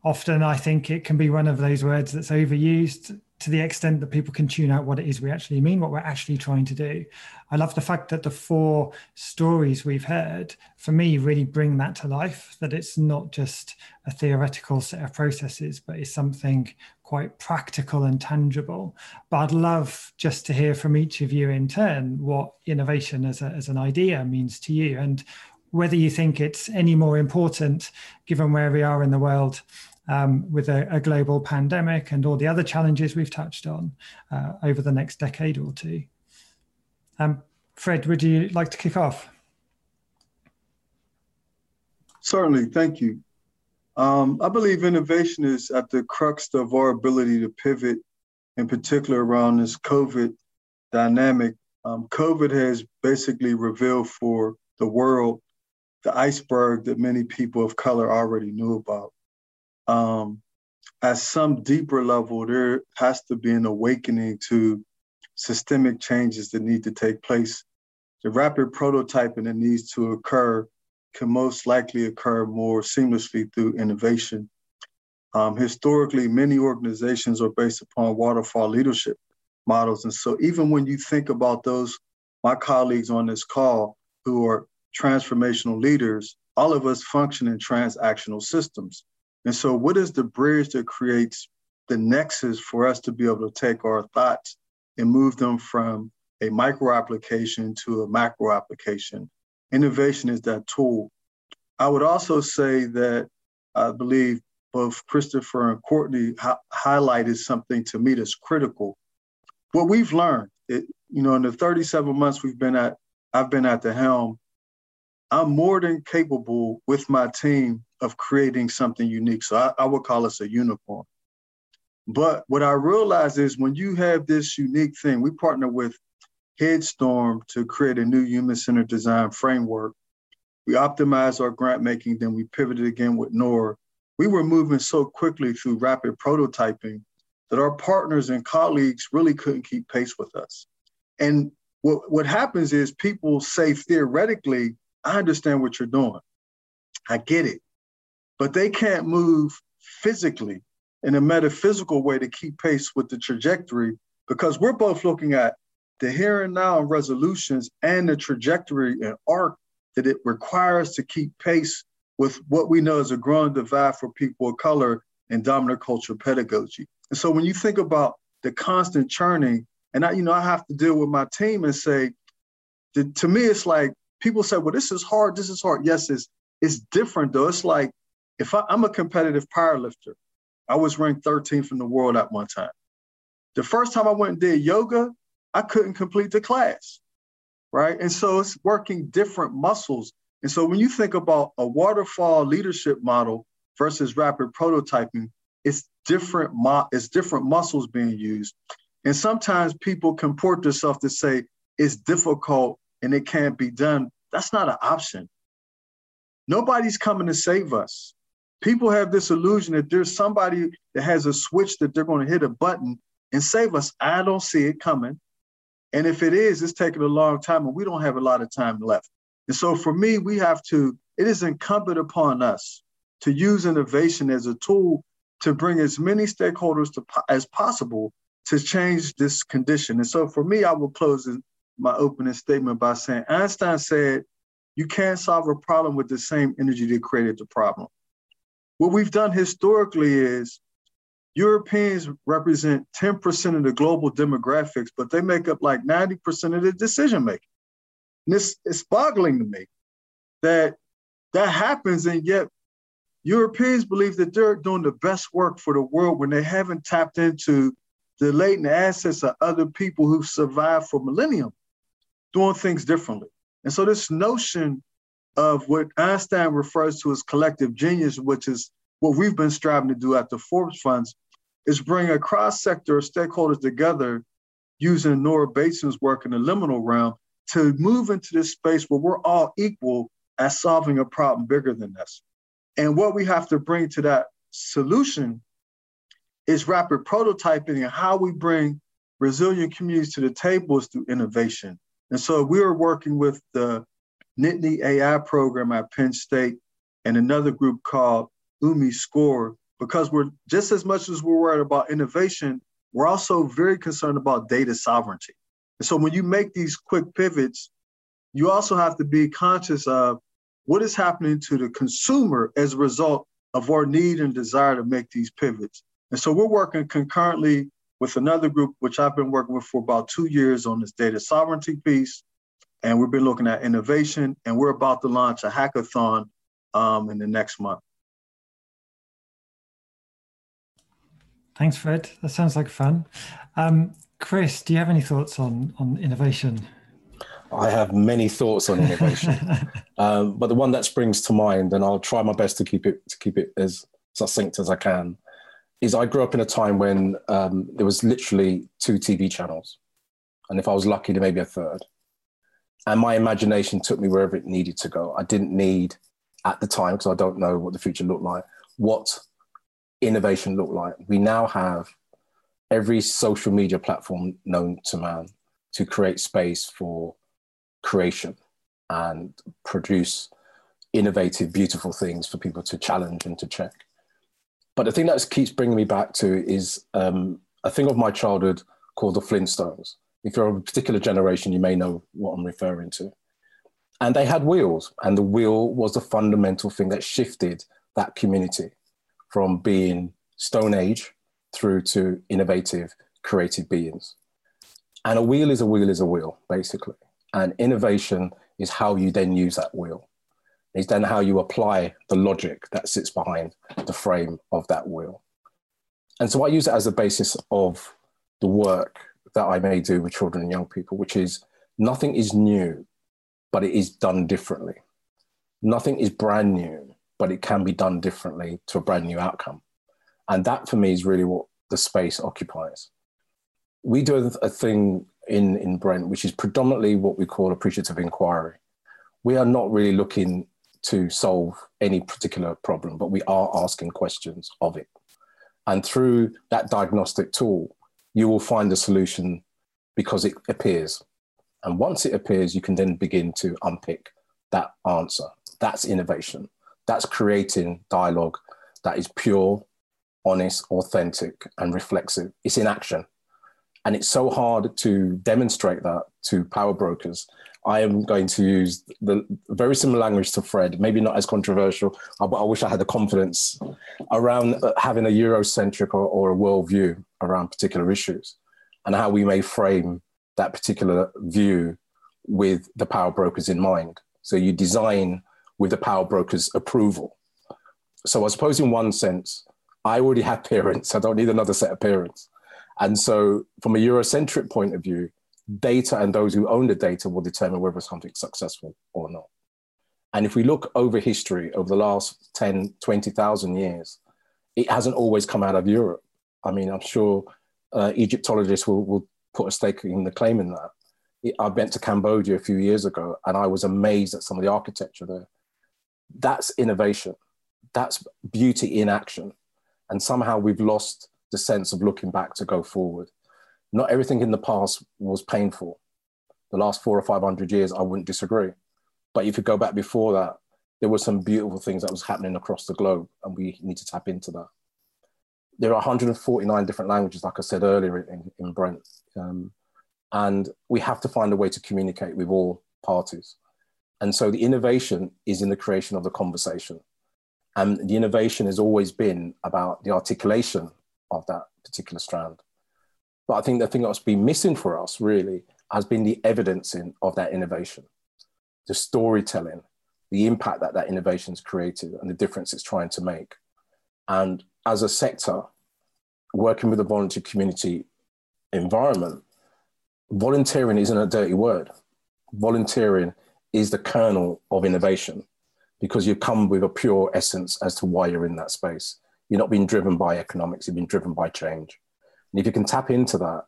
often I think it can be one of those words that's overused to the extent that people can tune out what it is we actually mean, what we're actually trying to do. I love the fact that the four stories we've heard, for me, really bring that to life, that it's not just a theoretical set of processes, but it's something quite practical and tangible. But I'd love just to hear from each of you in turn what innovation as, a, as an idea means to you and whether you think it's any more important given where we are in the world um, with a, a, global pandemic and all the other challenges we've touched on uh, over the next decade or two. Um, Fred, would you like to kick off? Certainly, thank you. Um, I believe innovation is at the crux of our ability to pivot, in particular around this COVID dynamic. Um, COVID has basically revealed for the world the iceberg that many people of color already knew about um, at some deeper level, there has to be an awakening to systemic changes that need to take place. The rapid prototyping that needs to occur can most likely occur more seamlessly through innovation. Um, historically, many organizations are based upon waterfall leadership models. And so, even when you think about those, my colleagues on this call who are transformational leaders, all of us function in transactional systems. And so, what is the bridge that creates the nexus for us to be able to take our thoughts and move them from a micro application to a macro application? Innovation is that tool. I would also say that I believe both Christopher and Courtney highlighted something to me that's critical. What we've learned, it, you know, in the 37 months we've been at, I've been at the helm, I'm more than capable with my team of creating something unique. So I, I would call us a unicorn. But what I realize is when you have this unique thing, we partner with Headstorm to create a new human centered design framework. We optimized our grant making, then we pivoted again with NOR. We were moving so quickly through rapid prototyping that our partners and colleagues really couldn't keep pace with us. And what, what happens is people say theoretically, I understand what you're doing. I get it but they can't move physically in a metaphysical way to keep pace with the trajectory because we're both looking at the here and now resolutions and the trajectory and arc that it requires to keep pace with what we know is a growing divide for people of color in dominant cultural pedagogy. And so when you think about the constant churning, And I, you know, I have to deal with my team and say, to me, it's like people say, well, this is hard, this is hard. Yes, it's it's different though. It's like if I, I'm a competitive powerlifter, I was ranked 13th in the world at one time. The first time I went and did yoga, I couldn't complete the class, right? And so it's working different muscles. And so when you think about a waterfall leadership model versus rapid prototyping, it's different. Mo- it's different muscles being used. And sometimes people comport themselves to say it's difficult and it can't be done. That's not an option. Nobody's coming to save us. People have this illusion that there's somebody that has a switch that they're going to hit a button and save us. I don't see it coming. And if it is, it's taking a long time and we don't have a lot of time left. And so for me, we have to, it is incumbent upon us to use innovation as a tool to bring as many stakeholders to, as possible to change this condition. And so for me, I will close my opening statement by saying Einstein said, you can't solve a problem with the same energy that created the problem. What we've done historically is Europeans represent 10% of the global demographics, but they make up like 90% of the decision making. And this it's boggling to me that that happens, and yet Europeans believe that they're doing the best work for the world when they haven't tapped into the latent assets of other people who've survived for millennium, doing things differently. And so this notion of what Einstein refers to as collective genius, which is what we've been striving to do at the Forbes Funds, is bring a cross-sector of stakeholders together using Nora Bateson's work in the liminal realm to move into this space where we're all equal at solving a problem bigger than us. And what we have to bring to that solution is rapid prototyping and how we bring resilient communities to the table is through innovation. And so we are working with the Nittany AI program at Penn State and another group called UMI Score because we're just as much as we're worried about innovation, we're also very concerned about data sovereignty. And so when you make these quick pivots, you also have to be conscious of what is happening to the consumer as a result of our need and desire to make these pivots. And so we're working concurrently with another group, which I've been working with for about two years on this data sovereignty piece. And we've been looking at innovation, and we're about to launch a hackathon um, in the next month. Thanks, Fred. That sounds like fun. Um, Chris, do you have any thoughts on on innovation? I have many thoughts on innovation, um, but the one that springs to mind, and I'll try my best to keep it to keep it as succinct as I can, is I grew up in a time when um, there was literally two TV channels, and if I was lucky, there may be a third. And my imagination took me wherever it needed to go. I didn't need, at the time, because I don't know what the future looked like, what innovation looked like. We now have every social media platform known to man to create space for creation and produce innovative, beautiful things for people to challenge and to check. But the thing that keeps bringing me back to is um, a thing of my childhood called the Flintstones. If you're of a particular generation, you may know what I'm referring to. And they had wheels, and the wheel was the fundamental thing that shifted that community from being Stone Age through to innovative, creative beings. And a wheel is a wheel is a wheel, basically. And innovation is how you then use that wheel. It's then how you apply the logic that sits behind the frame of that wheel. And so I use it as a basis of the work that I may do with children and young people, which is nothing is new, but it is done differently. Nothing is brand new, but it can be done differently to a brand new outcome. And that for me is really what the space occupies. We do a thing in, in Brent, which is predominantly what we call appreciative inquiry. We are not really looking to solve any particular problem, but we are asking questions of it. And through that diagnostic tool, you will find the solution because it appears. And once it appears, you can then begin to unpick that answer. That's innovation. That's creating dialogue that is pure, honest, authentic, and reflexive. It's in action. And it's so hard to demonstrate that to power brokers. I am going to use the very similar language to Fred, maybe not as controversial, uh, but I wish I had the confidence around uh, having a Eurocentric or, or a worldview around particular issues. and how we may frame that particular view with the power brokers in mind. So you design with the power broker's approval. So I suppose in one sense, I already have parents. I don't need another set of parents. And so from a Eurocentric point of view, data and those who own the data will determine whether something's successful or not. And if we look over history, over the last 10, 20,000 years, it hasn't always come out of Europe. I mean, I'm sure uh, Egyptologists will, will put a stake in the claim in that. I went to Cambodia a few years ago and I was amazed at some of the architecture there. That's innovation. That's beauty in action. And somehow we've lost the sense of looking back to go forward. Not everything in the past was painful. The last four or 500 years, I wouldn't disagree. But if you go back before that, there were some beautiful things that was happening across the globe, and we need to tap into that. There are 149 different languages, like I said earlier in, in Brent. Um, and we have to find a way to communicate with all parties. And so the innovation is in the creation of the conversation. And the innovation has always been about the articulation of that particular strand. But I think the thing that's been missing for us really has been the evidencing of that innovation, the storytelling, the impact that that innovation has created and the difference it's trying to make. And as a sector, working with the voluntary community environment, volunteering isn't a dirty word. Volunteering is the kernel of innovation because you come with a pure essence as to why you're in that space. You're not being driven by economics, you've been driven by change. And if you can tap into that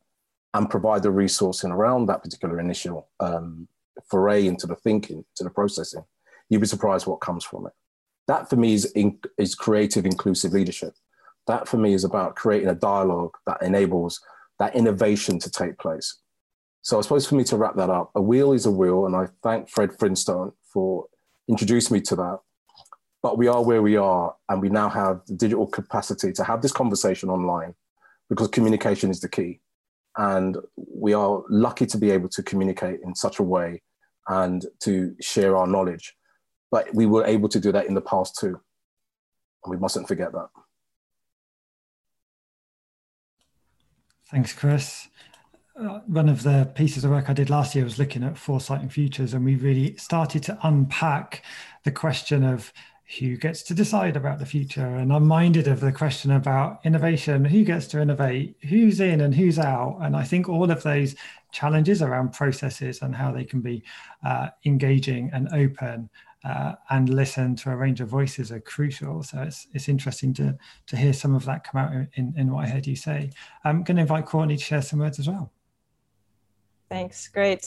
and provide the resourcing around that particular initial um, foray into the thinking, to the processing, you'd be surprised what comes from it. That for me is, in, is creative, inclusive leadership. That for me is about creating a dialogue that enables that innovation to take place. So I suppose for me to wrap that up, a wheel is a wheel, and I thank Fred Flintstone for introducing me to that. But we are where we are, and we now have the digital capacity to have this conversation online because communication is the key. And we are lucky to be able to communicate in such a way and to share our knowledge. But we were able to do that in the past too. And we mustn't forget that. Thanks, Chris. Uh, one of the pieces of work I did last year was looking at foresight and futures, and we really started to unpack the question of who gets to decide about the future. And I'm minded of the question about innovation who gets to innovate, who's in and who's out. And I think all of those challenges around processes and how they can be uh, engaging and open. Uh, and listen to a range of voices are crucial. So it's it's interesting to to hear some of that come out in, in what I heard you say. I'm going to invite Courtney to share some words as well. Thanks, great.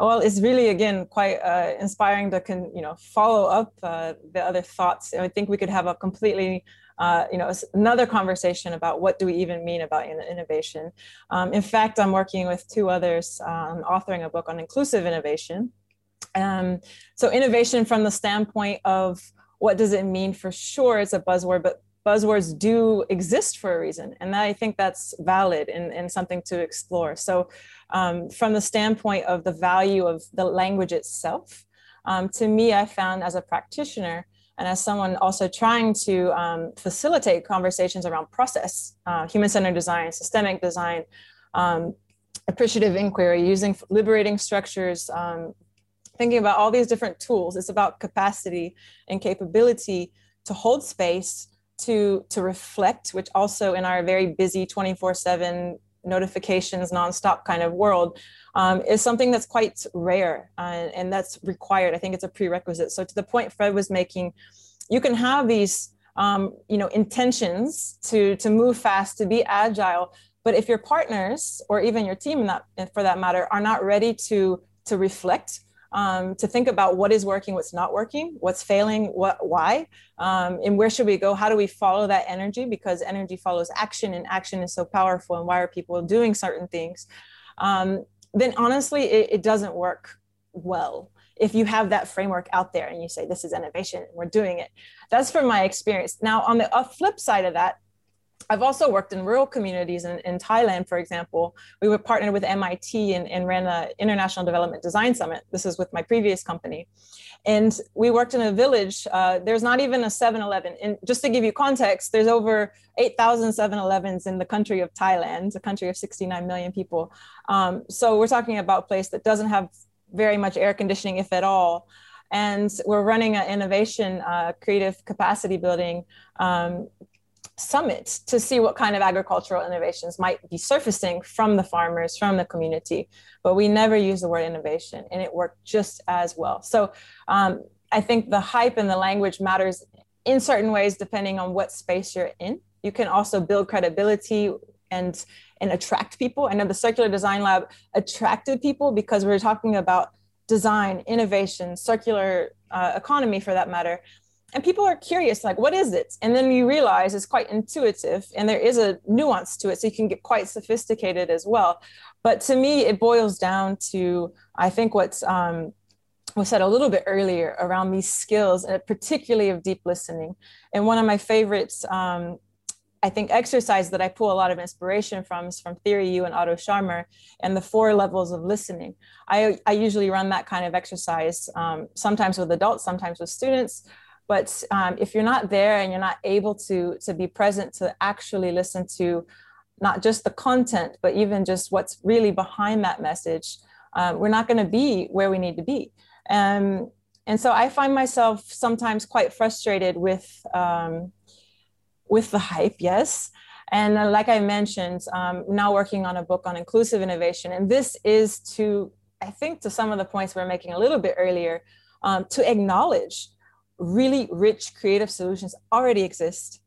Well, it's really again quite uh, inspiring to can you know follow up uh, the other thoughts. And I think we could have a completely uh, you know another conversation about what do we even mean about innovation. Um, in fact, I'm working with two others um, authoring a book on inclusive innovation. Um, so innovation from the standpoint of what does it mean for sure it's a buzzword, but buzzwords do exist for a reason. And I think that's valid and, and something to explore. So, um, from the standpoint of the value of the language itself, um, to me, I found as a practitioner and as someone also trying to um, facilitate conversations around process, uh, human centered design, systemic design, um, appreciative inquiry, using liberating structures. Um, thinking about all these different tools, it's about capacity and capability to hold space to to reflect which also in our very busy 24 7 notifications nonstop kind of world um, is something that's quite rare uh, and that's required. I think it's a prerequisite. So to the point fred was making you can have these um, you know intentions to to move fast to be agile but if your partners or even your team in that for that matter are not ready to to reflect um, to think about what is working, what's not working, what's failing, what, why, um, and where should we go? How do we follow that energy? Because energy follows action, and action is so powerful. And why are people doing certain things? Um, then honestly, it, it doesn't work well if you have that framework out there and you say this is innovation and we're doing it that's from my experience now on the flip side of that I've also worked in rural communities in, in Thailand, for example. We were partnered with MIT and, and ran an International Development Design Summit. This is with my previous company. And we worked in a village. Uh, there's not even a 7 Eleven. And just to give you context, there's over 8,000 7 Elevens in the country of Thailand, a country of 69 million people. Um, so we're talking about a place that doesn't have very much air conditioning, if at all and we're running an innovation uh, creative capacity building um, summit to see what kind of agricultural innovations might be surfacing from the farmers, from the community. But we never use the word innovation, and it worked just as well. So um, I think the hype and the language matters in certain ways depending on what space you're in. You can also build credibility and and attract people. I know the Circular Design Lab attracted people because we we're talking about design, innovation, circular uh, economy for that matter and people are curious like what is it? And then you realize it's quite intuitive and there is a nuance to it so you can get quite sophisticated as well. But to me it boils down to i think what's um, was said a little bit earlier around these skills and particularly of deep listening. And one of my favorites um, I think exercise that I pull a lot of inspiration from is from Theory U and Otto Scharmer and the four levels of listening. I, I usually run that kind of exercise, um, sometimes with adults, sometimes with students, but um, if you're not there and you're not able to to be present to actually listen to not just the content but even just what's really behind that message um, we're not going to be where we need to be. Um, and so i find myself sometimes quite frustrated with um, with the hype yes. And uh, like i mentioned um, now working on a book on inclusive innovation and this is to i think to some of the points we we're making a little bit earlier um, to acknowledge really rich creative solutions already exist.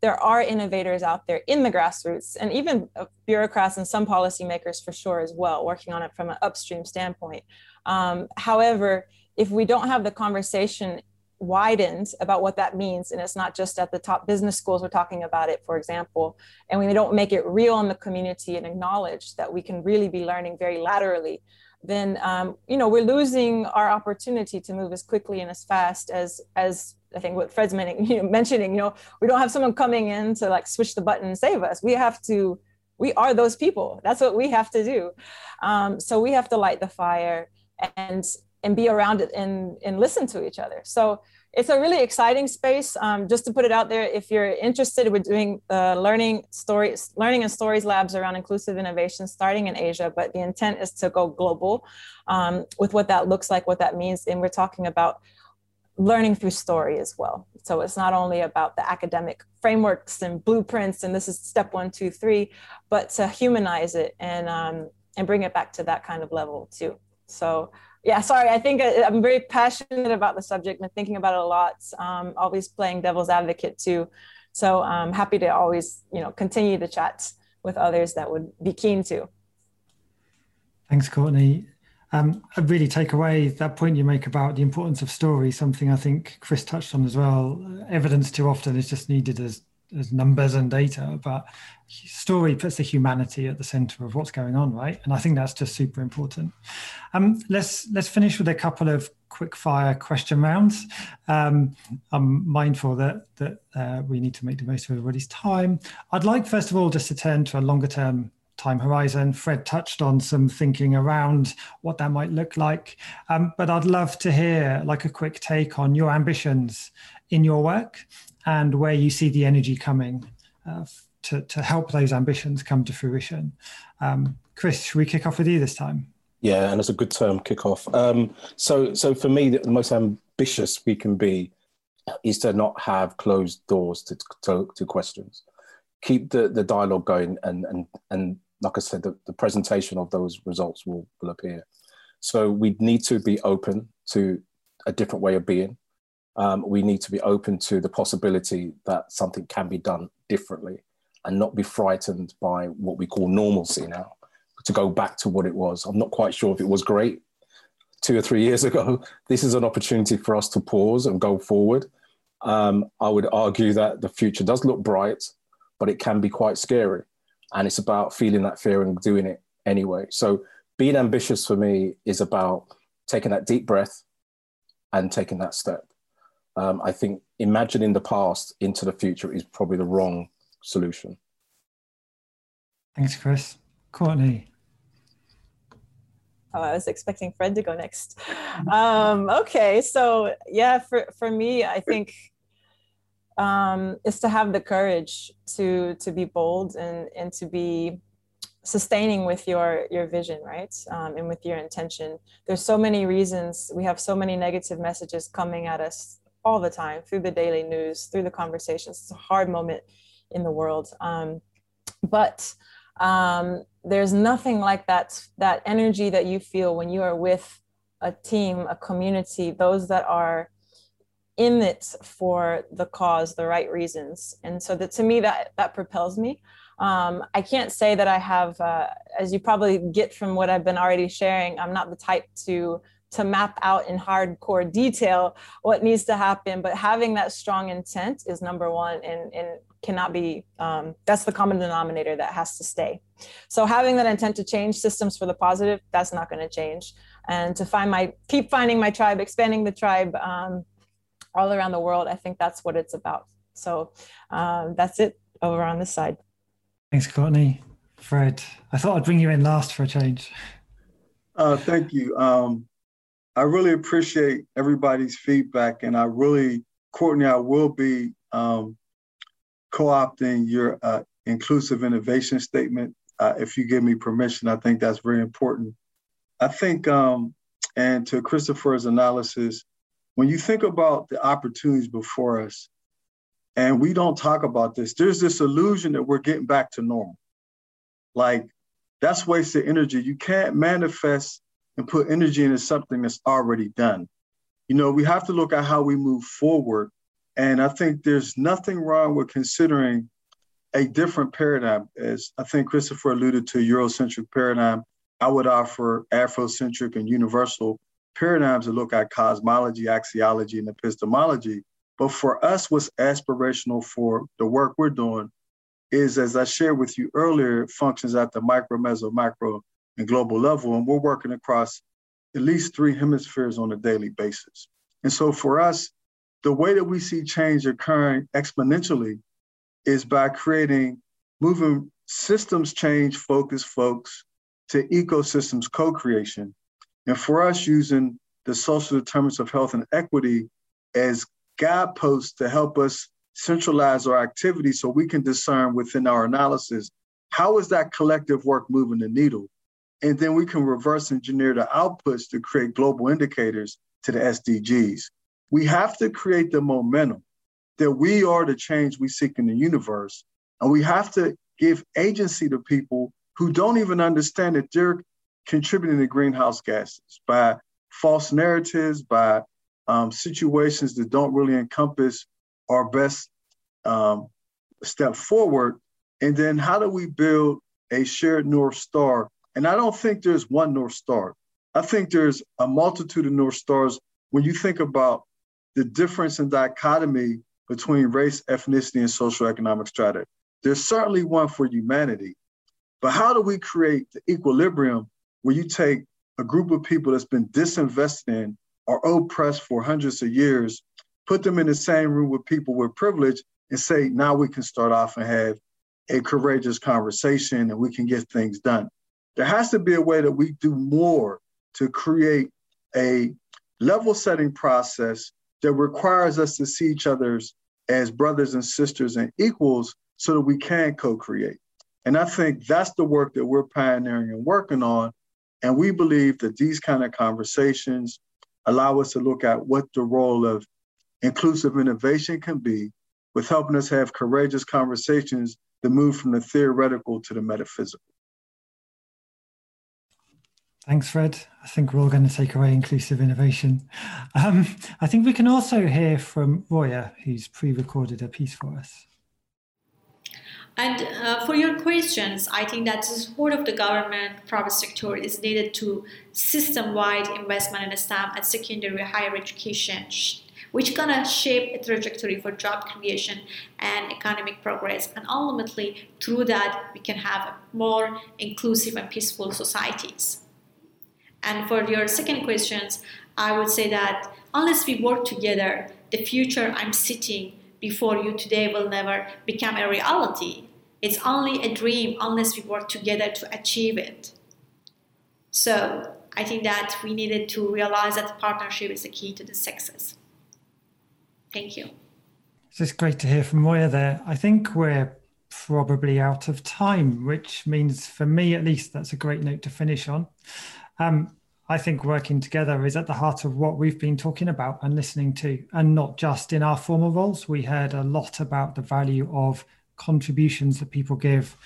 There are innovators out there in the grassroots and even uh, bureaucrats and some policymakers for sure as well, working on it from an upstream standpoint. Um, however, if we don't have the conversation widened about what that means and it's not just at the top business schools we're talking about it for example and we don't make it real in the community and acknowledge that we can really be learning very laterally then um, you know we're losing our opportunity to move as quickly and as fast as as I think what Fred's mentioning, you know, mentioning, you know, we don't have someone coming in to like switch the button and save us. We have to, we are those people. That's what we have to do. Um, so we have to light the fire and and be around it and and listen to each other. So it's a really exciting space. Um, just to put it out there, if you're interested, we're doing uh, learning stories, learning and stories labs around inclusive innovation, starting in Asia. But the intent is to go global um, with what that looks like, what that means, and we're talking about learning through story as well. So it's not only about the academic frameworks and blueprints, and this is step one, two, three, but to humanize it and um, and bring it back to that kind of level too. So yeah, sorry. I think I, am very passionate about the subject. and thinking about it a lot. Um, always playing devil's advocate too. So I'm happy to always, you know, continue the chats with others that would be keen to. Thanks, Courtney. Um, I really take away that point you make about the importance of story, something I think Chris touched on as well. Evidence too often is just needed as as numbers and data, but story puts the humanity at the center of what's going on, right? And I think that's just super important. Um, let's let's finish with a couple of quick fire question rounds. Um, I'm mindful that that uh, we need to make the most of everybody's time. I'd like first of all just to turn to a longer term time horizon. Fred touched on some thinking around what that might look like, um, but I'd love to hear like a quick take on your ambitions in your work and where you see the energy coming uh, to, to help those ambitions come to fruition. Um, Chris, should we kick off with you this time? Yeah, and it's a good term, kick off. Um, so, so for me, the most ambitious we can be is to not have closed doors to, to, to questions. Keep the, the dialogue going, and, and, and like I said, the, the presentation of those results will, will appear. So we need to be open to a different way of being um, we need to be open to the possibility that something can be done differently and not be frightened by what we call normalcy now to go back to what it was. I'm not quite sure if it was great two or three years ago. This is an opportunity for us to pause and go forward. Um, i would argue that the future does look bright but it can be quite scary. And it's about feeling that fear and doing it anyway. So being ambitious for me is about taking that deep breath and taking that step um, I think imagining the past into the future is probably the wrong solution. Thanks, Chris. Courtney. Oh, I was expecting Fred to go next. Um, okay, so yeah, for, for me, I think um, is to have the courage to to be bold and and to be sustaining with your your vision right um, and with your intention there's so many reasons we have so many negative messages coming at us all the time through the daily news through the conversations. It's a hard moment in the world. Um, but um, there's nothing like that that energy that you feel when you are with a team a community those that are in it for the cause the right reasons. And so that to me that that propels me. Um, i can't say that i have uh, as you probably get from what i've been already sharing i'm not the type to to map out in hardcore detail what needs to happen but having that strong intent is number one and, and cannot be um, that's the common denominator that has to stay so having that intent to change systems for the positive that's not going to change and to find my keep finding my tribe expanding the tribe um, all around the world. I think that's what it's about. So um, that's it over on this side. Thanks, Courtney. Fred, I thought I'd bring you in last for a change. Uh, thank you. Um, I really appreciate everybody's feedback, and I really, Courtney, I will be um, co-opting your uh, inclusive innovation statement uh, if you give me permission. I think that's very important. I think, um, and to Christopher's analysis, when you think about the opportunities before us, and we don't talk about this, there's this illusion that we're getting back to normal. Like that's wasted energy. You can't manifest and put energy into something that's already done. You know, we have to look at how we move forward. And I think there's nothing wrong with considering a different paradigm. As I think Christopher alluded to, Eurocentric paradigm, I would offer Afrocentric and universal paradigms that look at cosmology, axiology, and epistemology. But for us, what's aspirational for the work we're doing is, as I shared with you earlier, functions at the micro, meso, macro, and global level. And we're working across at least three hemispheres on a daily basis. And so for us, the way that we see change occurring exponentially is by creating, moving systems change focused folks to ecosystems co creation and for us, using the social determinants of health and equity as guideposts to help us centralize our activity so we can discern within our analysis how is that collective work moving the needle? And then we can reverse engineer the outputs to create global indicators to the SDGs. We have to create the momentum that we are the change we seek in the universe. And we have to give agency to people who don't even understand that they're contributing to greenhouse gases by false narratives, by um, situations that don't really encompass our best um, step forward. And then how do we build a shared North Star? And I don't think there's one North Star. I think there's a multitude of North Stars when you think about the difference in dichotomy between race, ethnicity, and social economic strata. There's certainly one for humanity. But how do we create the equilibrium where you take a group of people that's been disinvested in or oppressed for hundreds of years, put them in the same room with people with privilege, and say, now we can start off and have a courageous conversation and we can get things done. There has to be a way that we do more to create a level setting process that requires us to see each other's as brothers and sisters and equals so that we can co-create. And I think that's the work that we're pioneering and working on and we believe that these kind of conversations allow us to look at what the role of inclusive innovation can be with helping us have courageous conversations that move from the theoretical to the metaphysical. Thanks, Fred. I think we're all going to take away inclusive innovation. Um, I think we can also hear from Roya, who's pre recorded a piece for us. And uh, for your questions, I think that the support of the government, private sector is needed to system-wide investment in STEM and secondary higher education, which gonna shape a trajectory for job creation and economic progress. And ultimately, through that, we can have more inclusive and peaceful societies. And for your second questions, I would say that unless we work together, the future I'm sitting before you today will never become a reality. It's only a dream unless we work together to achieve it. So I think that we needed to realize that partnership is the key to the success. Thank you. It's just great to hear from Roya there. I think we're probably out of time, which means for me at least, that's a great note to finish on. Um, I think working together is at the heart of what we've been talking about and listening to, and not just in our formal roles. We heard a lot about the value of contributions that people give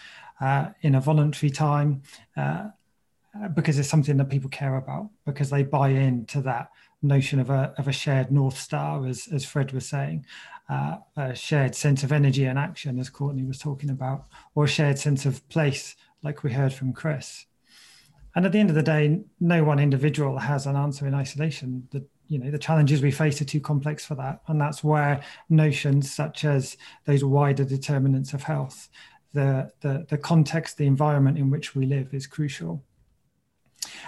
uh, in a voluntary time uh, because it's something that people care about because they buy into that notion of a, of a shared north star as, as fred was saying uh, a shared sense of energy and action as courtney was talking about or a shared sense of place like we heard from chris and at the end of the day no one individual has an answer in isolation. The you know the challenges we face are too complex for that. And that's where notions such as those wider determinants of health the the, the context the environment in which we live is crucial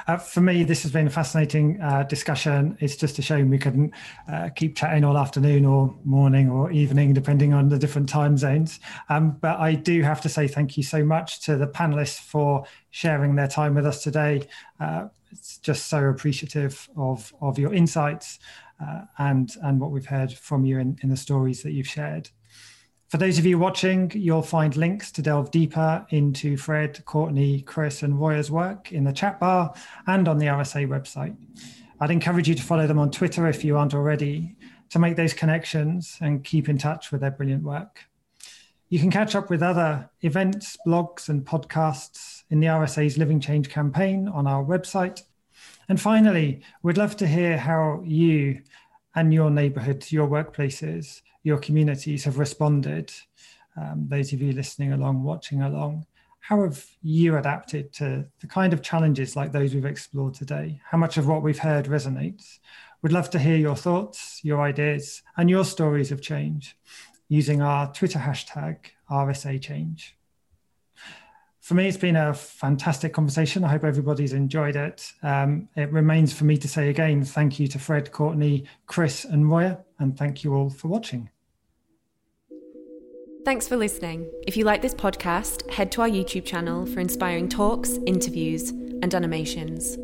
uh, for me, this has been a fascinating uh, discussion. It's just a shame we couldn't uh, keep chatting all afternoon or morning or evening, depending on the different time zones. Um, but I do have to say thank you so much to the panelists for sharing their time with us today. Uh, it's just so appreciative of, of your insights uh, and, and what we've heard from you in, in the stories that you've shared. For those of you watching, you'll find links to delve deeper into Fred, Courtney, Chris, and Roya's work in the chat bar and on the RSA website. I'd encourage you to follow them on Twitter if you aren't already to make those connections and keep in touch with their brilliant work. You can catch up with other events, blogs, and podcasts in the RSA's Living Change campaign on our website. And finally, we'd love to hear how you and your neighborhoods, your workplaces, your communities have responded. Um, those of you listening along, watching along, how have you adapted to the kind of challenges like those we've explored today? How much of what we've heard resonates? We'd love to hear your thoughts, your ideas, and your stories of change using our Twitter hashtag RSA Change for me, it's been a fantastic conversation. I hope everybody's enjoyed it. Um, it remains for me to say again, thank you to Fred, Courtney, Chris, and Roya, and thank you all for watching. Thanks for listening. If you like this podcast, head to our YouTube channel for inspiring talks, interviews, and animations.